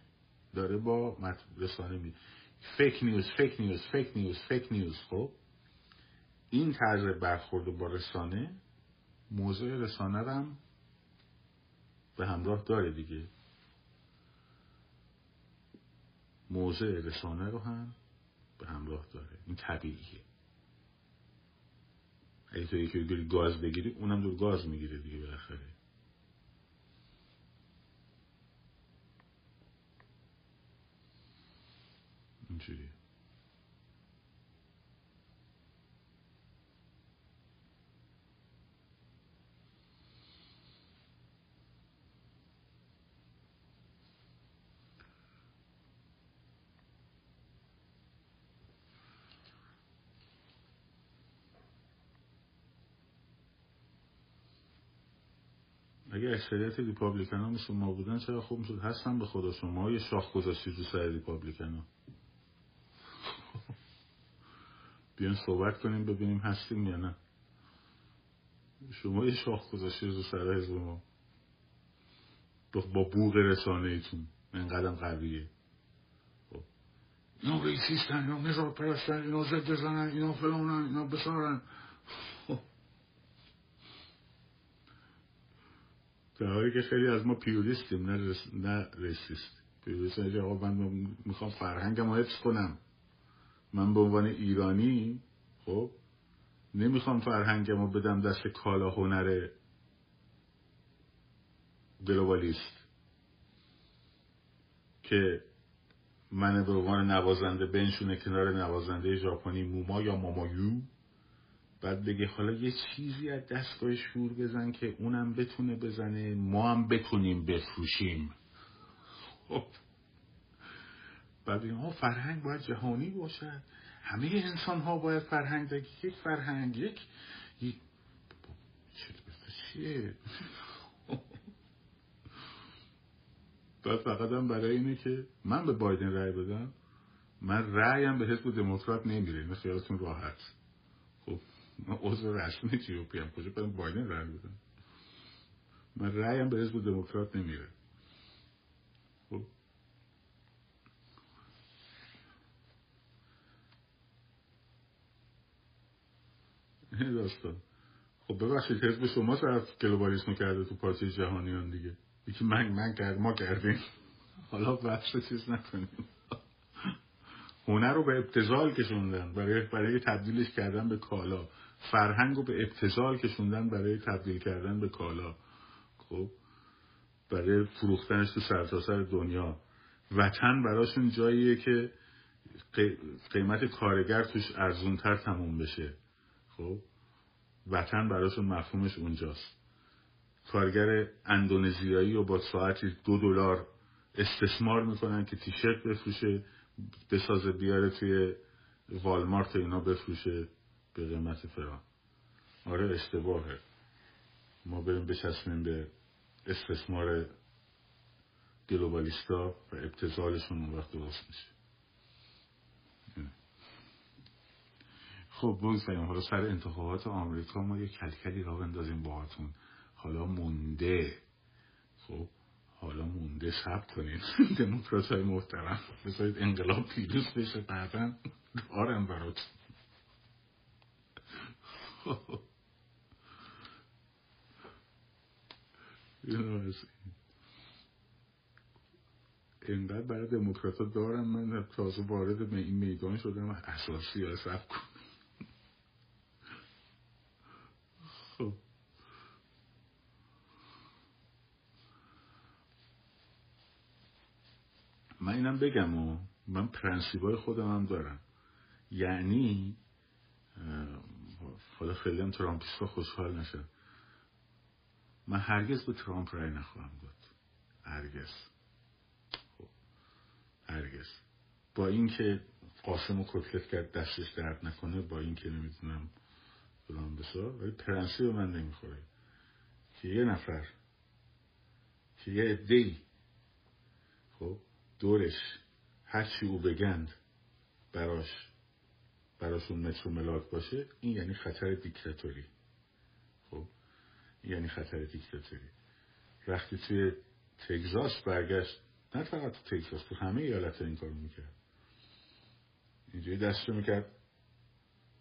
داره با رسانه می fake news fake news fake news fake news خب این طرز برخورد با رسانه موضوع رسانه هم به همراه داره دیگه. موضع رسانه رو هم به همراه داره. این طبیعیه. اگه تو یکی بری گاز بگیری اونم دور گاز می‌گیره دیگه بالاخره. اینجوریه اگه اکثریت ریپابلیکن ها مثل ما بودن چرا خوب می‌شد؟ هستن به خدا شما یه شاخ گذاشتی رو سر ریپابلیکن ها بیان صحبت کنیم ببینیم هستیم یا نه. شما یه شاخ گذاشتی رو سر حزب ما. با بوق رسانه ایتون این قدم قویه. خب. اینا racist ن اینا نژادپرستن اینا ضد زنن اینا فلانن اینا بسارن. در حالی که خیلی از ما purist یم نه, رس... نه racist. purist آقا من می‌خوام فرهنگم حفظ کنم. من به عنوان ایرانی خب نمی‌خوام فرهنگم رو بدم دست کالا هنر گلوبالیست که من به عنوان نوازنده بنشونه کنار نوازنده ژاپنی موما یا مامایو بعد بگه حالا یه چیزی از دستگاه شور بزن که اونم بتونه بزنه ما هم بتونیم بفروشیم. خب. بعد ها فرهنگ باید جهانی باشد. همه انسان ها باید فرهنگ داری یک فرهنگ یک چیه؟ بعد فقط هم برای اینه که من به بایدن رأی بدم من رأیم به حزب دموکرات نمیره این خیالتون راحت. عضو رسمی جی هم کجا بدم بایدن رأی بدم؟ من رأیم به حزب دموکرات نمیره خب. داستان. خب ببخشید حزب شما طرف گلوبالیسم کرده تو پارتی جهانیان دیگه. یکی من من کرد ما کردیم. حالا بحث چیز نکنیم. هنر رو به ابتزال کشوندن. برای برای تبدیلش کردن به کالا. فرهنگ رو به ابتزال کشوندن برای تبدیل کردن به کالا. خب برای فروختنش تو سرتاسر سر دنیا. وطن براشون جاییه که قیمت کارگر توش ارزونتر تموم بشه. خب وطن براشون مفهومش اونجاست. کارگر اندونزیایی و با ساعتی دو دلار استثمار می‌کنن که تیشرت بفروشه بسازه بیاره توی والمارت اینا بفروشه. به قیمت فران آره اشتباهه. ما بریم بچسبیم به استثمار گلوبالیستا و ابتزالشون اون وقت درست میشه. خب بگذاریم. حالا سر انتخابات آمریکا ما یه کلکلی را بندازیم باهاتون. حالا مونده. خب حالا مونده سب کنید دموکرات های محترم. بذارید انقلاب پیروز بشه. بعدا دارم برات اینقدر برای دموکرات دارم من تازه وارد این میدان شدم اساسی ها سب کن من اینم بگم و من پرنسیبای خودم هم دارم. یعنی حالا خیلی هم ترامپیستا خوشحال نشد من هرگز به ترامپ رای نخواهم داد. هرگز. خب. هرگز. با اینکه قاسم و کتلت کرد دستش درد نکنه با اینکه نمی‌تونم فلان بسار ولی پرنسیب من نمی‌خوره. که یه نفر که یه عدهای خب دورش هرچی او بگند براش براشون متر و ملاک باشه این یعنی خطر دیکتاتوری. خب؟ این یعنی خطر دیکتاتوری. وقتی توی تگزاس برگشت نه فقط تو تگزاس تو همه ایالت این کارو می‌کرد. اینجوری دستشو می‌کرد.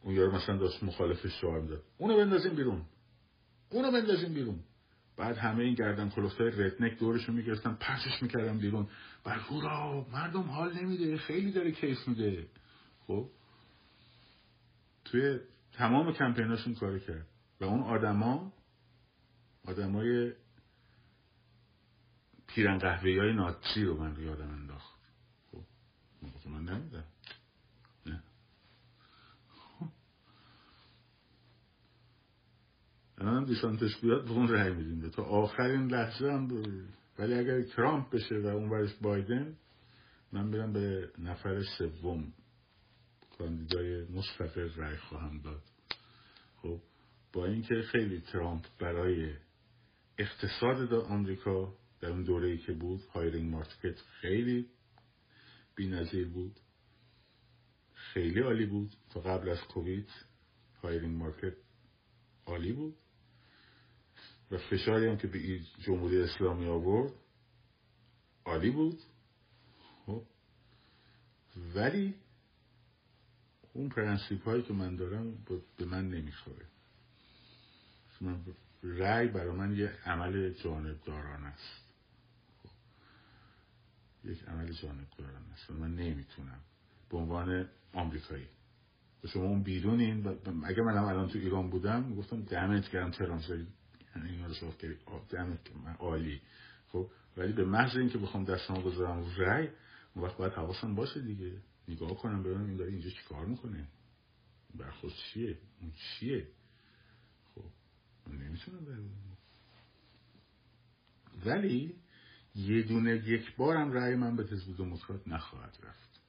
اون یارو مثلا داشت مخالفش شعار می‌داد. اونو بندازیم بیرون. اونو بندازیم بیرون. بعد همه این گردن کلفتای ردنک دورشو می‌گرفتن پرتش می‌کردن بیرون. بر هورا مردم حال نمیده. خیلی داره کیف میده. خب؟ توی تمام کمپیناشون کار کرد. و اون آدما آدمای پیرن قهوه‌ای های ناتسی رو من یادم انداخت. خب من نمیدم نه. الان DeSantis بیاد به اون رأی میدیم. تا آخرین لحظه هم ولی اگر ترامپ بشه و اون ورش بایدن من برم به نفر سوم. کاندیدای مستقل رأی خواهم داد. خب با اینکه خیلی ترامپ برای اقتصاد آمریکا در اون دوره ای که بود hiring market خیلی بی نظیر بود خیلی عالی بود. تا قبل از کووید hiring market عالی بود. و فشاری هم که به جمهوری اسلامی آورد عالی بود. خب ولی اون principle هایی که من دارم به من نمی‌خوره. من رأی برای من یه عمل جانبدارانه است. یک عمل جانبدارانه است. من نمی‌تونم. به عنوان آمریکایی. و شما اون بیرونین اگه من الان تو ایران بودم گفتم دمت گرم تهران یعنی اینا رو صاف کردی دمت من عالی. خب. ولی به محض اینکه بخوام دستمو بذارم رأی اون وقت باید حواسم باشه دیگه. نگاه کنم ببینم این داره اینجا چیکار می‌کنه. برخورد چیه؟ اون چیه؟ خب من نمی‌تونم ولی یه دونه یک بارم رأی من به حزب دموکرات نخواهد رفت.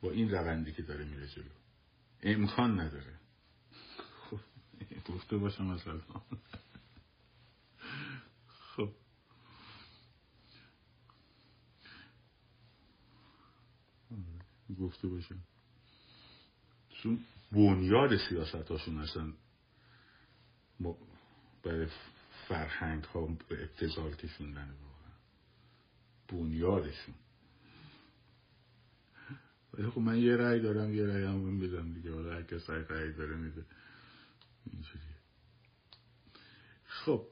با این روندی که داره میره جلو. امکان نداره. خب گفته باشم مثلا خب گفته باشم چون بنیاد سیاست هاشون اصلا برای فرهنگ ها به ابتزال کشوندن واقعا. بنیادشون. ولی خب من یه رأی دارم یه رأی هم میدم دیگه. حالا هر کس رأی داره میده. اینجوریه. خب.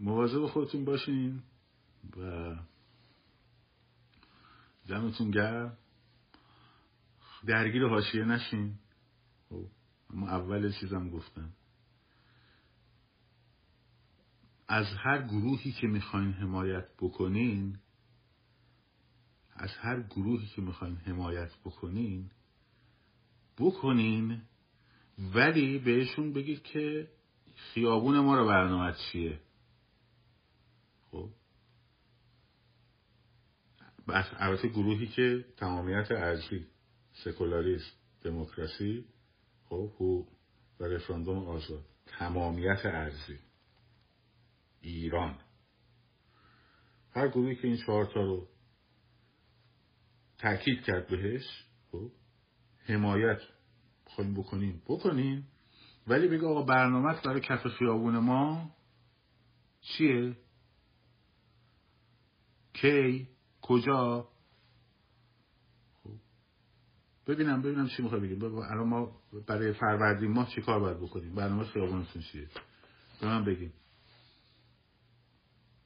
مواظب خودتون باشین و دمتون گرم. درگیر حاشیه نشین. خب اما اول چیزم گفتم. از هر گروهی که می‌خواین حمایت بکنین از هر گروهی که می‌خواین حمایت بکنین بکنین ولی بهشون بگید که خیابون ما رو برنامه چیه؟ خب البته گروهی که تمامیت ارزی سکولاریسم دموکراسی خب و رفراندوم آزاد تمامیت ارزی ایران. هر گروهی که این چهار تا رو تاکید کرد بهش خب حمایت خواهیم بکنین بکنین ولی بگه آقا برنامه برای کف خیابون ما چیه؟ کی؟ کجا؟ خب. ببینم ببینم چی می‌خوای بگیم الان ما برای فروردین ماه چی کار باید بکنیم؟ برنامه خیابونتون چیه؟ به من بگیم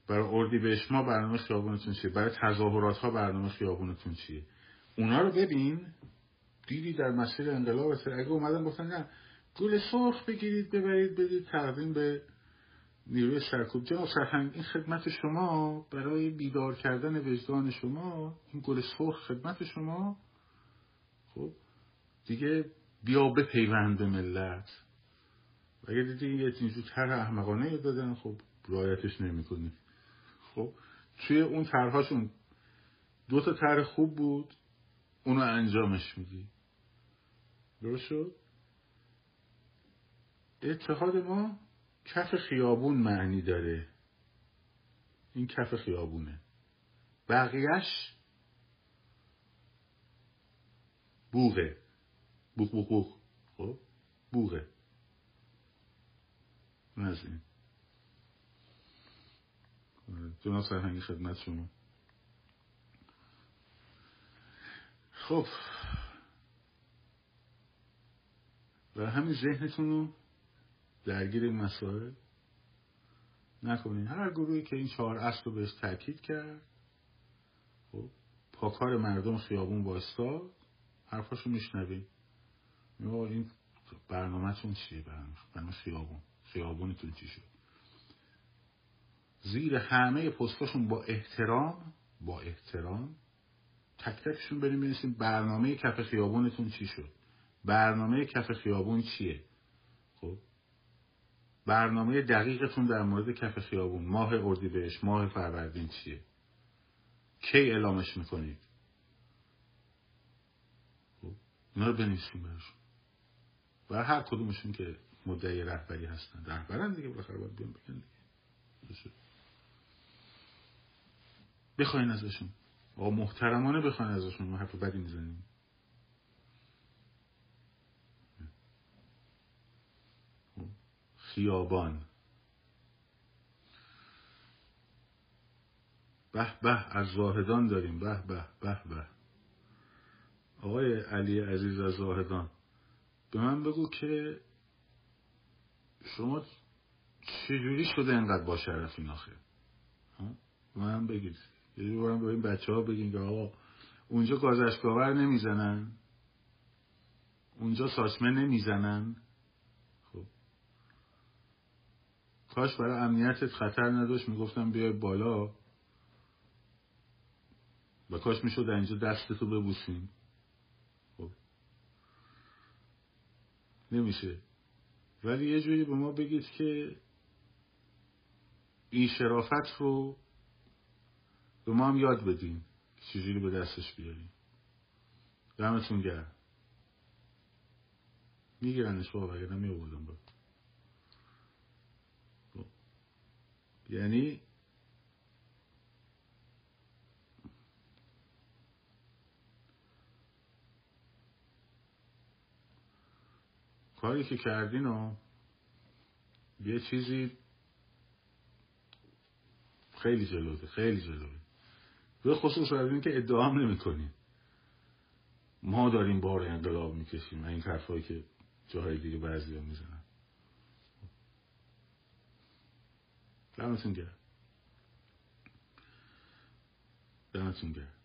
برای اردی بهش ما برنامه خیابونتون چیه؟ برای تظاهرات ها برنامه خیابونتون چیه؟ اونا رو ببین. دیدی در مسیر انقلاب اگه اومدن گفتن نه گل سرخ بگیرید ببرید بدید تقدیم به نیروی جناب سرهنگ این خدمت شما برای بیدار کردن وجدان شما این گل سرخ خدمت شما خب دیگه بیا به پیوند ملت. اگه دیدی یه اینجور طرح احمقانه دادن خب رایتش نمی‌کنی. خب توی اون طرحهاشون دو تا طرح خوب بود اونو انجامش میدی. درست شد؟ اتحاد ما کف خیابون معنی داره. این کف خیابونه. بقیهش بوغه. بوغ بوغ بوغ. خب؟ بوغه. از این جناب سرهنگی خدمت شما. خب. و همین ذهنتون رو درگیر این مسائل؟ نکنین. هر گروهی که این چهار اصل رو بهش تاکید کرد خب پاکار مردم خیابون واسطا حرفاشو میشنوین این برنامهتون چیه؟ برنامه خیابون. خیابونتون چی شد؟ زیر همه پستاشون با احترام با احترام تک تکشون بریم بنویسیم برنامه کف خیابونتون چی شد؟ برنامه کف خیابون چیه؟ خب برنامه دقیقتون در مورد کف خیابون. ماه اردیبهشت ماه فروردین چیه؟ کی اعلامش می‌کنید؟ خب اینا رو بنویسیم برشون و هر کدومشون که مدعی رهبری هستن. رهبرن دیگه بالاخره باید بیان بگن دیگه. بخواین ازشون. آقا محترمانه بخواین ازشون. ما حرف بدی می‌زنیم. خیابان. به به از واحدان داریم. به به به به. آقای علی عزیز از زاهدان به من بگو که شما چجوری شده انقدر با شرفین آخه؟ من بگید. یه بارم به این بچه ها بگین که آقا اونجا گازشگاور نمی‌زنن. اونجا ساسمه نمی‌زنن خب کاش برای امنیتت خطر نداشت می‌گفتم بیای بالا. و کاش می‌شد اینجا دستتو ببوسیم. خب. نمیشه. ولی یه جوری به ما بگید که این شرافت رو به ما هم یاد بدین چجوری به دستش بیاریم. دمتون گرم. میگیرنش بابا اگر نمی آوردم با خب. یعنی کاری که کردین و یه چیزی خیلی جلوه خیلی جلوه به خصوص از این که ادعا هم نمی ما داریم بار انقلاب می‌کشیم این حرفایی که جاهای دیگه بعضی ها می‌زنن. دمتون گرد دمتون گرد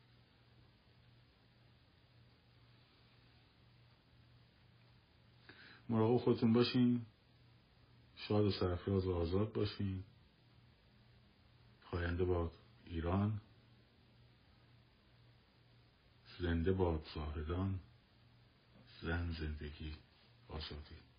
مراقب خودتون باشین. شاد و سرفراز و آزاد باشین. پاینده باد ایران. زنده باد زاهدان. زن زندگی آزادی.